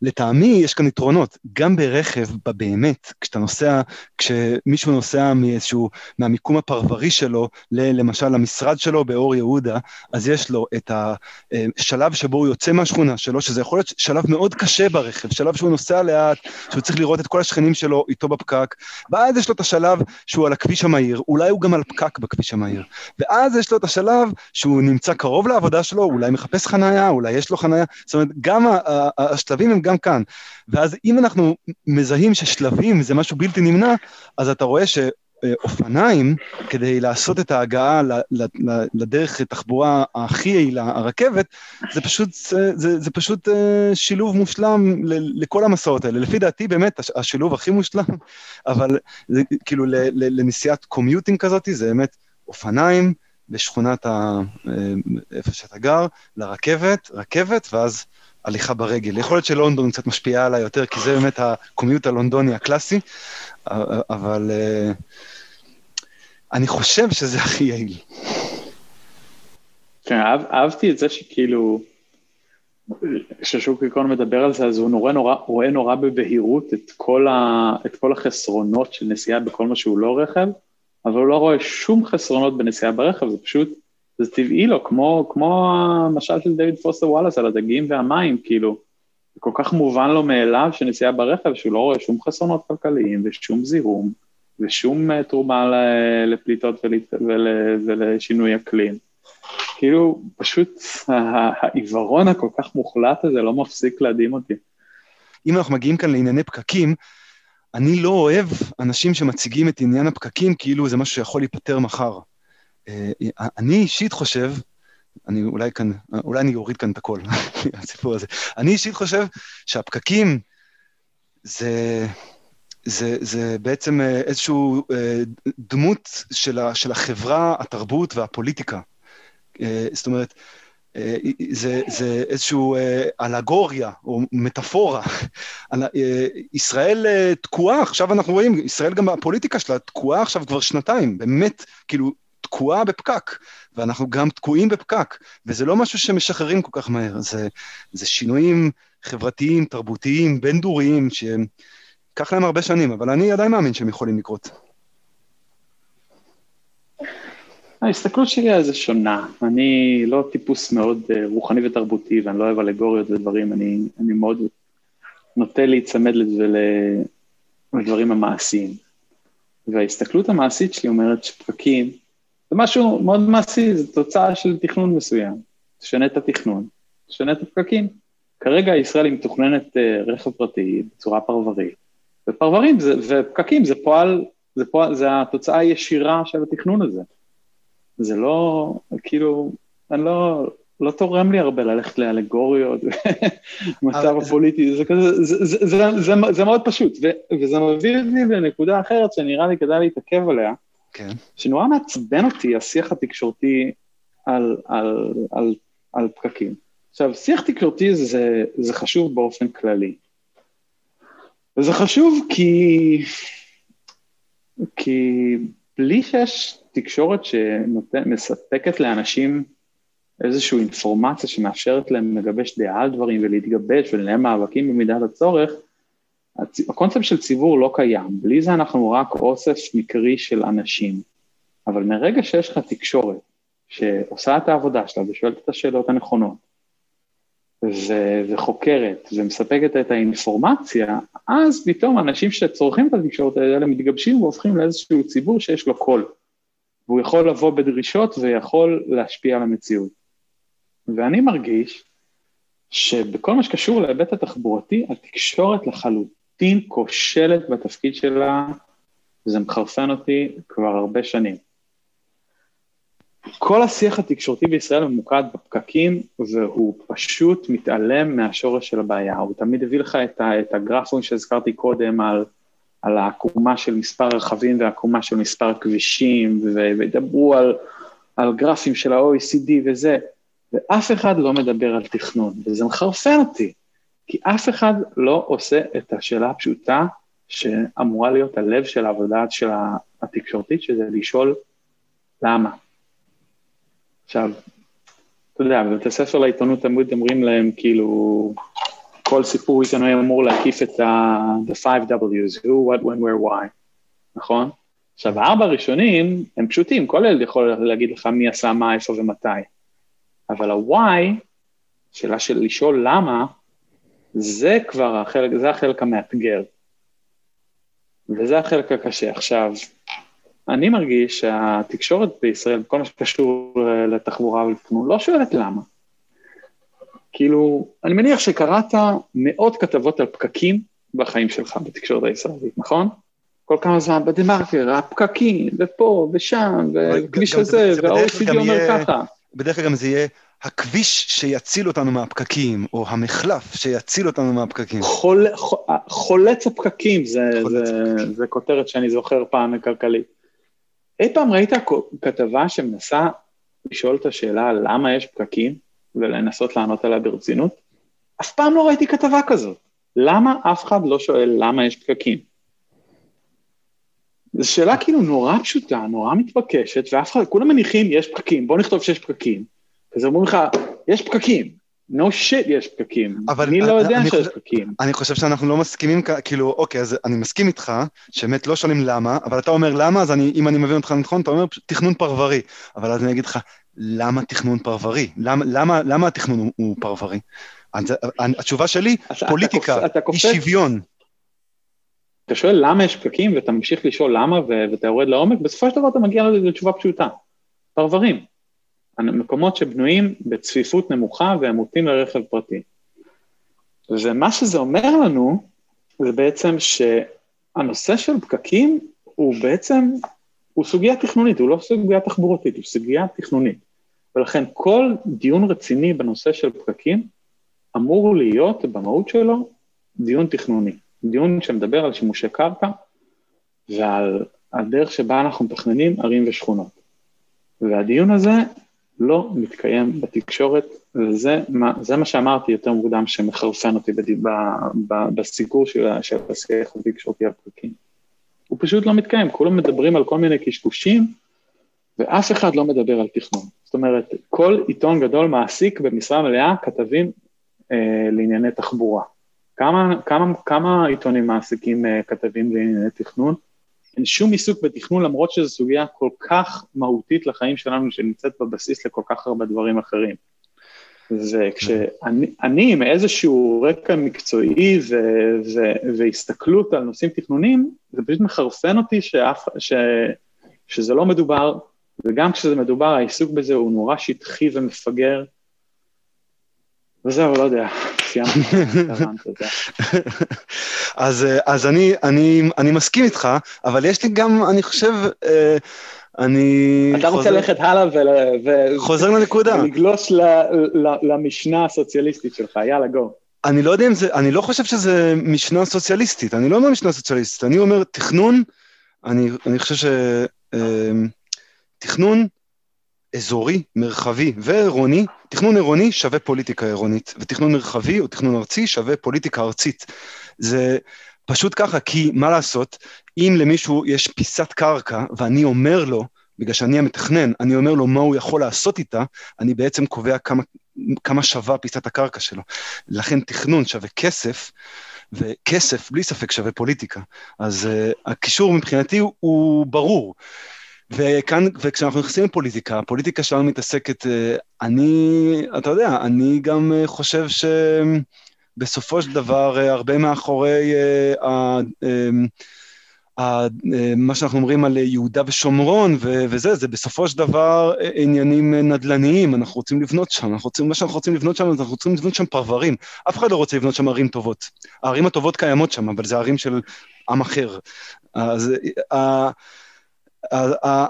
[SPEAKER 2] לטעמי יש כאן יתרונות, גם ברכב, באמת, כשאתה נוסע, כשמישהו נוסע מאיזשהו, מהמיקום הפרברי שלו, ל, למשל למשרד שלו באור יהודה, אז יש לו את השלב שבו הוא יוצא מהשכונה שלו, שזה יכול להיות שלב מאוד קשה ברכב, שלב שהוא נוסע לאט, שהוא צריך לראות את כל השכנים שלו איתו בפקק, ואז יש לו את השלב שהוא על הכביש המהיר, אולי הוא גם על פקק בכביש המהיר, ואז יש לו את השלב שהוא נמצא קרוב לעבודה שלו, אולי מחפש חנייה, אולי יש לו חנייה, זאת אומרת, גם השלבים הם גם כאן. ואז אם אנחנו מזהים ששלבים זה משהו בלתי נמנע, אז אתה רואה ש... אופניים כדי לעשות את ההגעה לדרך תחבורה הכי יעילה, הרכבת, זה פשוט, זה, זה פשוט שילוב מושלם לכל המסעות האלה. לפי דעתי באמת השילוב הכי מושלם, <laughs> אבל זה, כאילו לנסיעת קומיוטינג כזאת, זה באמת אופניים בשכונת ה... איפה שאתה גר, לרכבת, רכבת, ואז הליכה ברגל. יכול להיות שלונדון קצת משפיעה עליי יותר, כי זה באמת הקומיוט הלונדוני הקלאסי, אבל uh, אני חושב שזה הכי יעיל.
[SPEAKER 1] כן, אהב, אהבתי את זה שכאילו, כששוק איקון מדבר על זה, אז הוא נורא נורא, רואה נורא בבהירות את כל, ה, את כל החסרונות של נסיעה בכל מה שהוא לא רכב, אבל הוא לא רואה שום חסרונות בנסיעה ברכב, זה פשוט זה טבעי לו, כמו, כמו המשל של דויד פוסטר וואלאס על הדגים והמים, כאילו, זה כל כך מובן לו מאליו שנסיעה ברכב, שהוא לא רואה שום חסרונות כלכליים ושום זיהום ושום uh, תרומה לפליטות ול, ול, ולשינוי אקלים. כאילו, פשוט העיוורון הכל כך מוחלט הזה לא מפסיק להדהים אותי.
[SPEAKER 2] אם אנחנו מגיעים כאן לענייני פקקים, אני לא אוהב אנשים שמציגים את עניין הפקקים כאילו זה משהו שיכול להיפתר מחר. אה, אני אישית חושב, אני אולי כאן, אולי אני אוריד כאן את הכל, <laughs> הסיפור הזה. אני אישית חושב שהפקקים זה, זה, זה בעצם אה, איזושהי אה, דמות של, ה, של החברה, התרבות והפוליטיקה. זאת אומרת, זה, זה איזושהי אלגוריה או מטאפורה. <laughs> ישראל תקועה, עכשיו אנחנו רואים, ישראל גם הפוליטיקה שלה תקועה עכשיו כבר שנתיים, באמת, כאילו, תקועה בפקק, ואנחנו גם תקועים בפקק, וזה לא משהו שמשחררים כל כך מהר, זה, זה שינויים חברתיים, תרבותיים, בין-דוריים, שייקח להם הרבה שנים, אבל אני עדיין מאמין שהם יכולים לקרות.
[SPEAKER 1] ההסתכלות שלי על זה שונה, אני לא טיפוס מאוד אה, רוחני ותרבותי, ואני לא אוהב אלגוריות ודברים, אני, אני מאוד נוטה להיצמד לזה לדברים המעשיים. וההסתכלות המעשית שלי אומרת שפקקים זה משהו מאוד מעשי, זו תוצאה של תכנון מסוים. תשנה את התכנון, תשנה את הפקקים. כרגע ישראל היא מתוכננת אה, רכב פרטי בצורה פרברית, ופרברים זה, ופקקים זה פועל, זה פועל, זה התוצאה הישירה של התכנון הזה. זה לא, כאילו, אני לא, לא תורם לי הרבה ללכת לאלגוריות, <laughs> מצב הפוליטי, זה כזה, זה, זה, זה, זה, זה מאוד פשוט, ו, וזה מביא אותי לנקודה אחרת שנראה לי כדאי להתעכב עליה, כן. שנורא מעצבן אותי השיח התקשורתי על, על, על, על פקקים. עכשיו, שיח תקשורתי זה, זה חשוב באופן כללי. וזה חשוב כי, כי בלי שיש תקשורת שמספקת לאנשים איזושהי אינפורמציה שמאפשרת להם לגבש דעה על דברים ולהתגבש ולנהל מאבקים במידת הצורך, הקונספט של ציבור לא קיים, בלי זה אנחנו רק אוסף מקרי של אנשים. אבל מרגע שיש לך תקשורת שעושה את העבודה שלה ושואלת את השאלות הנכונות, ו- וחוקרת ומספקת את האינפורמציה, אז פתאום אנשים שצורכים את התקשורת האלה מתגבשים והופכים לאיזשהו ציבור שיש לו קול, והוא יכול לבוא בדרישות ויכול להשפיע על המציאות. ואני מרגיש שבכל מה שקשור להיבט התחבורתי, התקשורת לחלוטין לחלוטין כושלת בתפקיד שלה, וזה מחרפן אותי כבר הרבה שנים. כל השיח התקשורתי בישראל ממוקד בפקקים, והוא פשוט מתעלם מהשורש של הבעיה. הוא תמיד הביא לך את, ה, את הגרפים שהזכרתי קודם על, על העקומה של מספר רכבים והעקומה של מספר כבישים, וידברו על, על גרפים של ה-OECD וזה, ואף אחד לא מדבר על תכנון, וזה מחרפן אותי. כי אף אחד לא עושה את השאלה הפשוטה שאמורה להיות הלב של העבודה של התקשורתית, שזה לשאול למה. עכשיו, אתה יודע, בבית הספר לעיתונות תמיד אומרים להם, כאילו, כל סיפור עיתונאי אמור להקיף את ה-the five W's, who, what, when, where, why, נכון? עכשיו, הארבע הראשונים הם פשוטים, כל ילד יכול להגיד לך מי עשה מה, איפה ומתי. אבל ה-why, שאלה של לשאול למה, זה כבר החלק, זה החלק המאתגר. וזה החלק הקשה. עכשיו, אני מרגיש שהתקשורת בישראל, בכל מה שקשור לתחבורה ולתכנון, לא שואלת למה. כאילו, אני מניח שקראת מאות כתבות על פקקים בחיים שלך בתקשורת הישראלית, נכון? כל כמה זמן בדה מרקר, הפקקים, ופה ושם, וכביש הזה,
[SPEAKER 2] גם
[SPEAKER 1] אומר
[SPEAKER 2] יהיה-
[SPEAKER 1] ככה.
[SPEAKER 2] בדרך כלל גם זה יהיה הכביש שיציל אותנו מהפקקים, או המחלף שיציל אותנו מהפקקים.
[SPEAKER 1] חול, ח- חולץ הפקקים, זה,
[SPEAKER 2] חולץ
[SPEAKER 1] זה, זה כותרת שאני זוכר פעם מכלכלית. אי פעם ראית כתבה שמנסה לשאול את השאלה למה יש פקקים, ולנסות לענות עליה ברצינות? אף פעם לא ראיתי כתבה כזאת. למה אף אחד לא שואל למה יש פקקים? זו שאלה כאילו נורא פשוטה, נורא מתבקשת, ואף אחד, כולם מניחים, יש פקקים, בוא נכתוב שיש פקקים. אז אומרים לך, יש פקקים. no shit יש פקקים.
[SPEAKER 2] אבל
[SPEAKER 1] אני לא יודע
[SPEAKER 2] אני
[SPEAKER 1] שיש
[SPEAKER 2] חושב-
[SPEAKER 1] פקקים.
[SPEAKER 2] אני חושב שאנחנו לא מסכימים, כאילו, אוקיי, אז אני מסכים איתך, שבאמת לא שואלים למה, אבל אתה אומר למה, אז אני, אם אני מבין אותך נכון, אתה אומר תכנון פרברי. אבל אז אני אגיד לך, למה תכנון פרברי? למה, למה, למה התכנון הוא, הוא פרברי? אז, התשובה שלי,
[SPEAKER 1] אתה- אתה
[SPEAKER 2] פוליטיקה,
[SPEAKER 1] אתה
[SPEAKER 2] אי
[SPEAKER 1] קופץ,
[SPEAKER 2] שוויון.
[SPEAKER 1] אתה שואל למה יש פקקים ואתה ממשיך לשאול למה ו- ואתה יורד לעומק, בסופו של דבר אתה מגיע לתשובה פשוטה. פרברים. מקומות שבנויים בצפיפות נמוכה והם מוטים לרכב פרטי. ומה שזה אומר לנו, זה בעצם שהנושא של פקקים הוא בעצם, הוא סוגיה תכנונית, הוא לא סוגיה תחבורתית, הוא סוגיה תכנונית. ולכן כל דיון רציני בנושא של פקקים אמור להיות במהות שלו דיון תכנוני. דיון שמדבר על שימושי קרקע ועל הדרך שבה אנחנו מתכננים ערים ושכונות. והדיון הזה לא מתקיים בתקשורת, וזה מה, מה שאמרתי יותר מוקדם שמחרפן אותי בד... ב, ב, בסיקור של, של השיח התקשורתי על פרקים. הוא פשוט לא מתקיים, כולם מדברים על כל מיני קשקושים, ואף אחד לא מדבר על תכנון. זאת אומרת, כל עיתון גדול מעסיק במשרה מלאה כתבים אה, לענייני תחבורה. כמה, כמה, כמה עיתונים מעסיקים אה, כתבים לענייני תכנון? אין שום עיסוק בתכנון, למרות שזו סוגיה כל כך מהותית לחיים שלנו, שנמצאת בבסיס לכל כך הרבה דברים אחרים. וכשאני אני עם איזשהו רקע מקצועי ו, ו, והסתכלות על נושאים תכנונים, זה פשוט מחרפן אותי שאף, ש, שזה לא מדובר, וגם כשזה מדובר, העיסוק בזה הוא נורא שטחי ומפגר. וזהו, לא יודע, סיימתי. <laughs>
[SPEAKER 2] אז, אה, אז אני, אני, אני מסכים איתך, אבל יש לי גם, אני חושב, אה, אני...
[SPEAKER 1] אתה רוצה
[SPEAKER 2] חוזר-
[SPEAKER 1] ללכת הלאה ול- ו-
[SPEAKER 2] חוזר לנקודה.
[SPEAKER 1] ולגלוש ל- ל- למשנה הסוציאליסטית שלך, יאללה, גו.
[SPEAKER 2] אני לא יודע אם זה, אני לא חושב שזה משנה סוציאליסטית, אני לא אומר משנה סוציאליסטית, אני אומר תכנון, אני, אני חושב שתכנון אזורי, מרחבי ועירוני, תכנון עירוני שווה פוליטיקה עירונית, ותכנון מרחבי או תכנון ארצי שווה פוליטיקה ארצית. זה פשוט ככה, כי מה לעשות, אם למישהו יש פיסת קרקע ואני אומר לו, בגלל שאני המתכנן, אני אומר לו מה הוא יכול לעשות איתה, אני בעצם קובע כמה, כמה שווה פיסת הקרקע שלו. לכן תכנון שווה כסף, וכסף בלי ספק שווה פוליטיקה. אז uh, הקישור מבחינתי הוא, הוא ברור. וכאן, וכשאנחנו נכנסים לפוליטיקה, הפוליטיקה שלנו מתעסקת, uh, אני, אתה יודע, אני גם uh, חושב שבסופו של דבר, הרבה מאחורי ה... מה שאנחנו אומרים על יהודה ושומרון ו- וזה, זה בסופו של דבר עניינים נדל"ניים, אנחנו רוצים לבנות שם, אנחנו רוצים, מה שאנחנו רוצים לבנות שם, אנחנו רוצים לבנות שם פרברים. אף אחד לא רוצה לבנות שם ערים טובות. הערים הטובות קיימות שם, אבל זה ערים של עם אחר. אז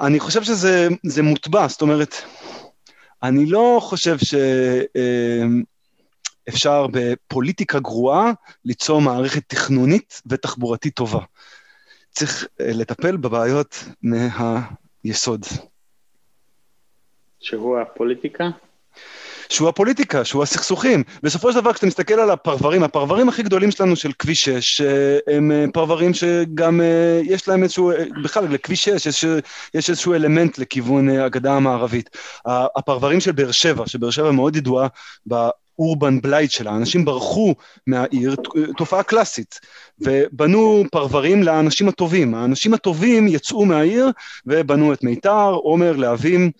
[SPEAKER 2] אני חושב שזה זה מוטבע, זאת אומרת, אני לא חושב שאפשר בפוליטיקה גרועה ליצור מערכת תכנונית ותחבורתית טובה. צריך אה, לטפל בבעיות מהיסוד.
[SPEAKER 1] שהוא הפוליטיקה?
[SPEAKER 2] שהוא הפוליטיקה, שהוא הסכסוכים. בסופו של דבר, כשאתה מסתכל על הפרברים, הפרברים הכי גדולים שלנו של כביש 6, אה, הם אה, פרברים שגם אה, יש להם איזשהו, בכלל, לכביש 6 יש, יש איזשהו אלמנט לכיוון הגדה המערבית. הפרברים של באר שבע, שבאר שבע מאוד ידועה באורבן בלייט שלה, אנשים ברחו מהעיר, תופעה קלאסית, ובנו פרברים לאנשים הטובים. האנשים הטובים יצאו מהעיר ובנו את מיתר, עומר, להבים,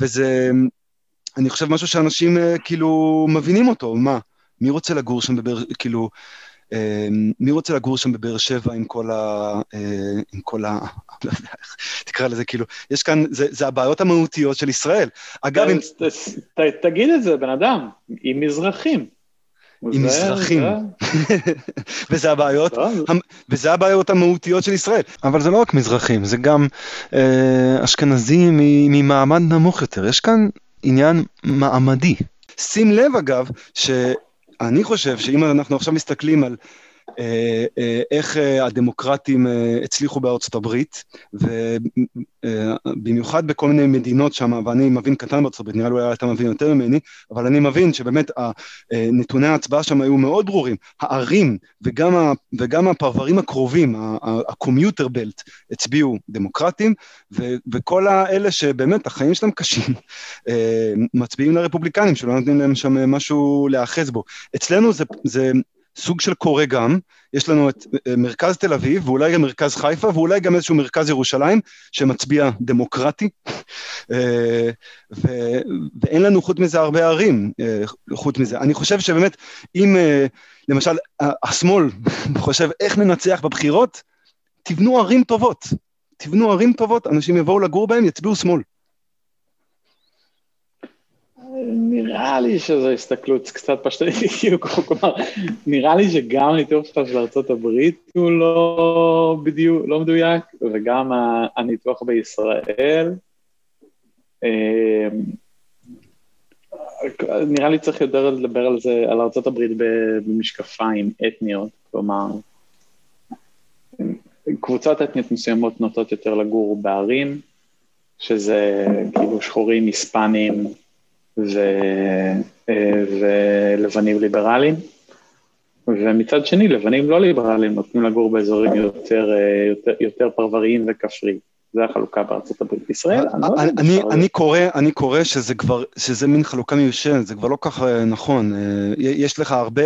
[SPEAKER 2] וזה... אני חושב משהו שאנשים אה, כאילו מבינים אותו, מה? מי רוצה לגור שם בבאר, כאילו, אה, מי רוצה לגור שם בבאר שבע עם כל ה... אה, עם כל ה... <laughs> לא יודע איך תקרא לזה, כאילו, יש כאן, זה, זה הבעיות המהותיות של ישראל. אגב, אם...
[SPEAKER 1] ת- ת- תגיד את זה, בן אדם, עם מזרחים.
[SPEAKER 2] עם מזרחים. <laughs> וזה הבעיות, וזה הבעיות המהותיות של ישראל.
[SPEAKER 3] אבל זה לא רק מזרחים, זה גם אה, אשכנזים ממעמד נמוך יותר. יש כאן עניין מעמדי.
[SPEAKER 2] שים לב אגב, שאני חושב שאם אנחנו עכשיו מסתכלים על איך אה, הדמוקרטים הצליחו בארצות הברית, ובמיוחד בכל מיני מדינות שם, ואני מבין קטן בארצות הברית, נראה לי אולי אתה מבין יותר ממני, אבל אני מבין שבאמת נתוני ההצבעה שם היו מאוד ברורים. הערים וגם, וגם הפרברים הקרובים, הקומיוטר בלט, הצביעו דמוקרטים, וכל האלה שבאמת החיים שלהם קשים, מצביעים לרפובליקנים, שלא נותנים להם שם משהו להיאחז בו. אצלנו זה, זה סוג של קורא גם, יש לנו את אה, מרכז תל אביב, ואולי גם מרכז חיפה, ואולי גם איזשהו מרכז ירושלים, שמצביע דמוקרטי, אה, ו, ואין לנו חוץ מזה הרבה ערים, אה, חוץ מזה. אני חושב שבאמת, אם למשל השמאל <laughs> חושב איך ננצח בבחירות, תבנו ערים טובות. תבנו ערים טובות, אנשים יבואו לגור בהם, יצביעו שמאל.
[SPEAKER 1] נראה לי שזו הסתכלות קצת פשטנית, <laughs> כאילו, כלומר, נראה לי שגם הניתוח שלך של ארה"ב הוא לא בדיוק, לא מדויק, וגם הניתוח בישראל. אמ, נראה לי צריך יותר לדבר על זה, על ארה"ב במשקפיים אתניות, כלומר, קבוצות אתניות מסוימות נוטות יותר לגור בערים, שזה כאילו שחורים, היספנים, ו, אה, ולבנים ליברליים, ומצד שני, לבנים לא ליברליים נותנים לגור באזורים יותר, אה, יותר, יותר פרבריים וכפריים. זה החלוקה בארצות הברית בישראל.
[SPEAKER 2] אני, לא אני, אני, קורא, אני קורא שזה כבר, שזה מין חלוקה מיושנת, זה כבר לא ככה אה, נכון. יש לך הרבה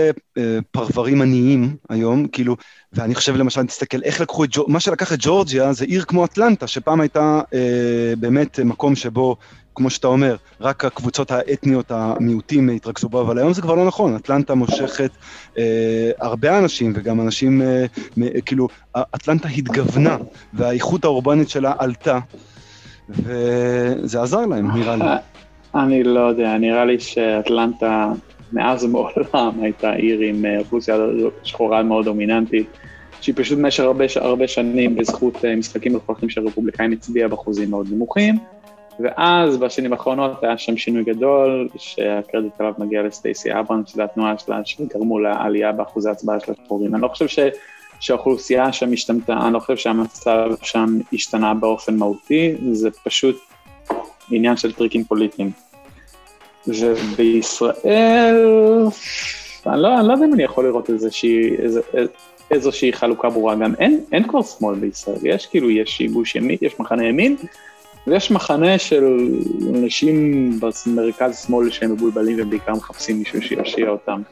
[SPEAKER 2] פרברים עניים היום, כאילו, ואני חושב למשל, תסתכל איך לקחו את, מה שלקח את ג'ורג'יה זה עיר כמו אטלנטה, שפעם הייתה אה, באמת מקום שבו כמו שאתה אומר, רק הקבוצות האתניות המיעוטים התרכזו בו, אבל היום זה כבר לא נכון, אטלנטה מושכת אה, הרבה אנשים, וגם אנשים, אה, מ, כאילו, אטלנטה התגוונה, והאיכות האורבנית שלה עלתה, וזה עזר להם, נראה לי.
[SPEAKER 1] אני לא יודע, נראה לי שאטלנטה מאז ומעולם הייתה עיר עם אה, אוכלוסייה שחורה מאוד דומיננטית. שהיא פשוט במשך הרבה, הרבה שנים בזכות אה, משחקים מוכרחים שהרפובליקאים הצביעה באחוזים מאוד נמוכים, ואז בשנים האחרונות היה שם שינוי גדול, שהקרדיט עליו מגיע לסטייסי אברהם, שזו התנועה שלה, שגרמו לעלייה באחוזי ההצבעה של השחורים. אני לא חושב ש... שהאוכלוסייה שם השתנתה, אני לא חושב שהמצב שם השתנה באופן מהותי, זה פשוט עניין של טריקים פוליטיים. ובישראל, אני לא, אני לא יודע אם אני יכול לראות איזושהי, איז, איזושהי חלוקה ברורה, גם אין, אין כבר שמאל בישראל, יש כאילו, יש שיבוש ימין, יש מחנה ימין, ויש מחנה של אנשים במרכז שמאל שהם מבולבלים ובעיקר מחפשים מישהו שיושיע אותם.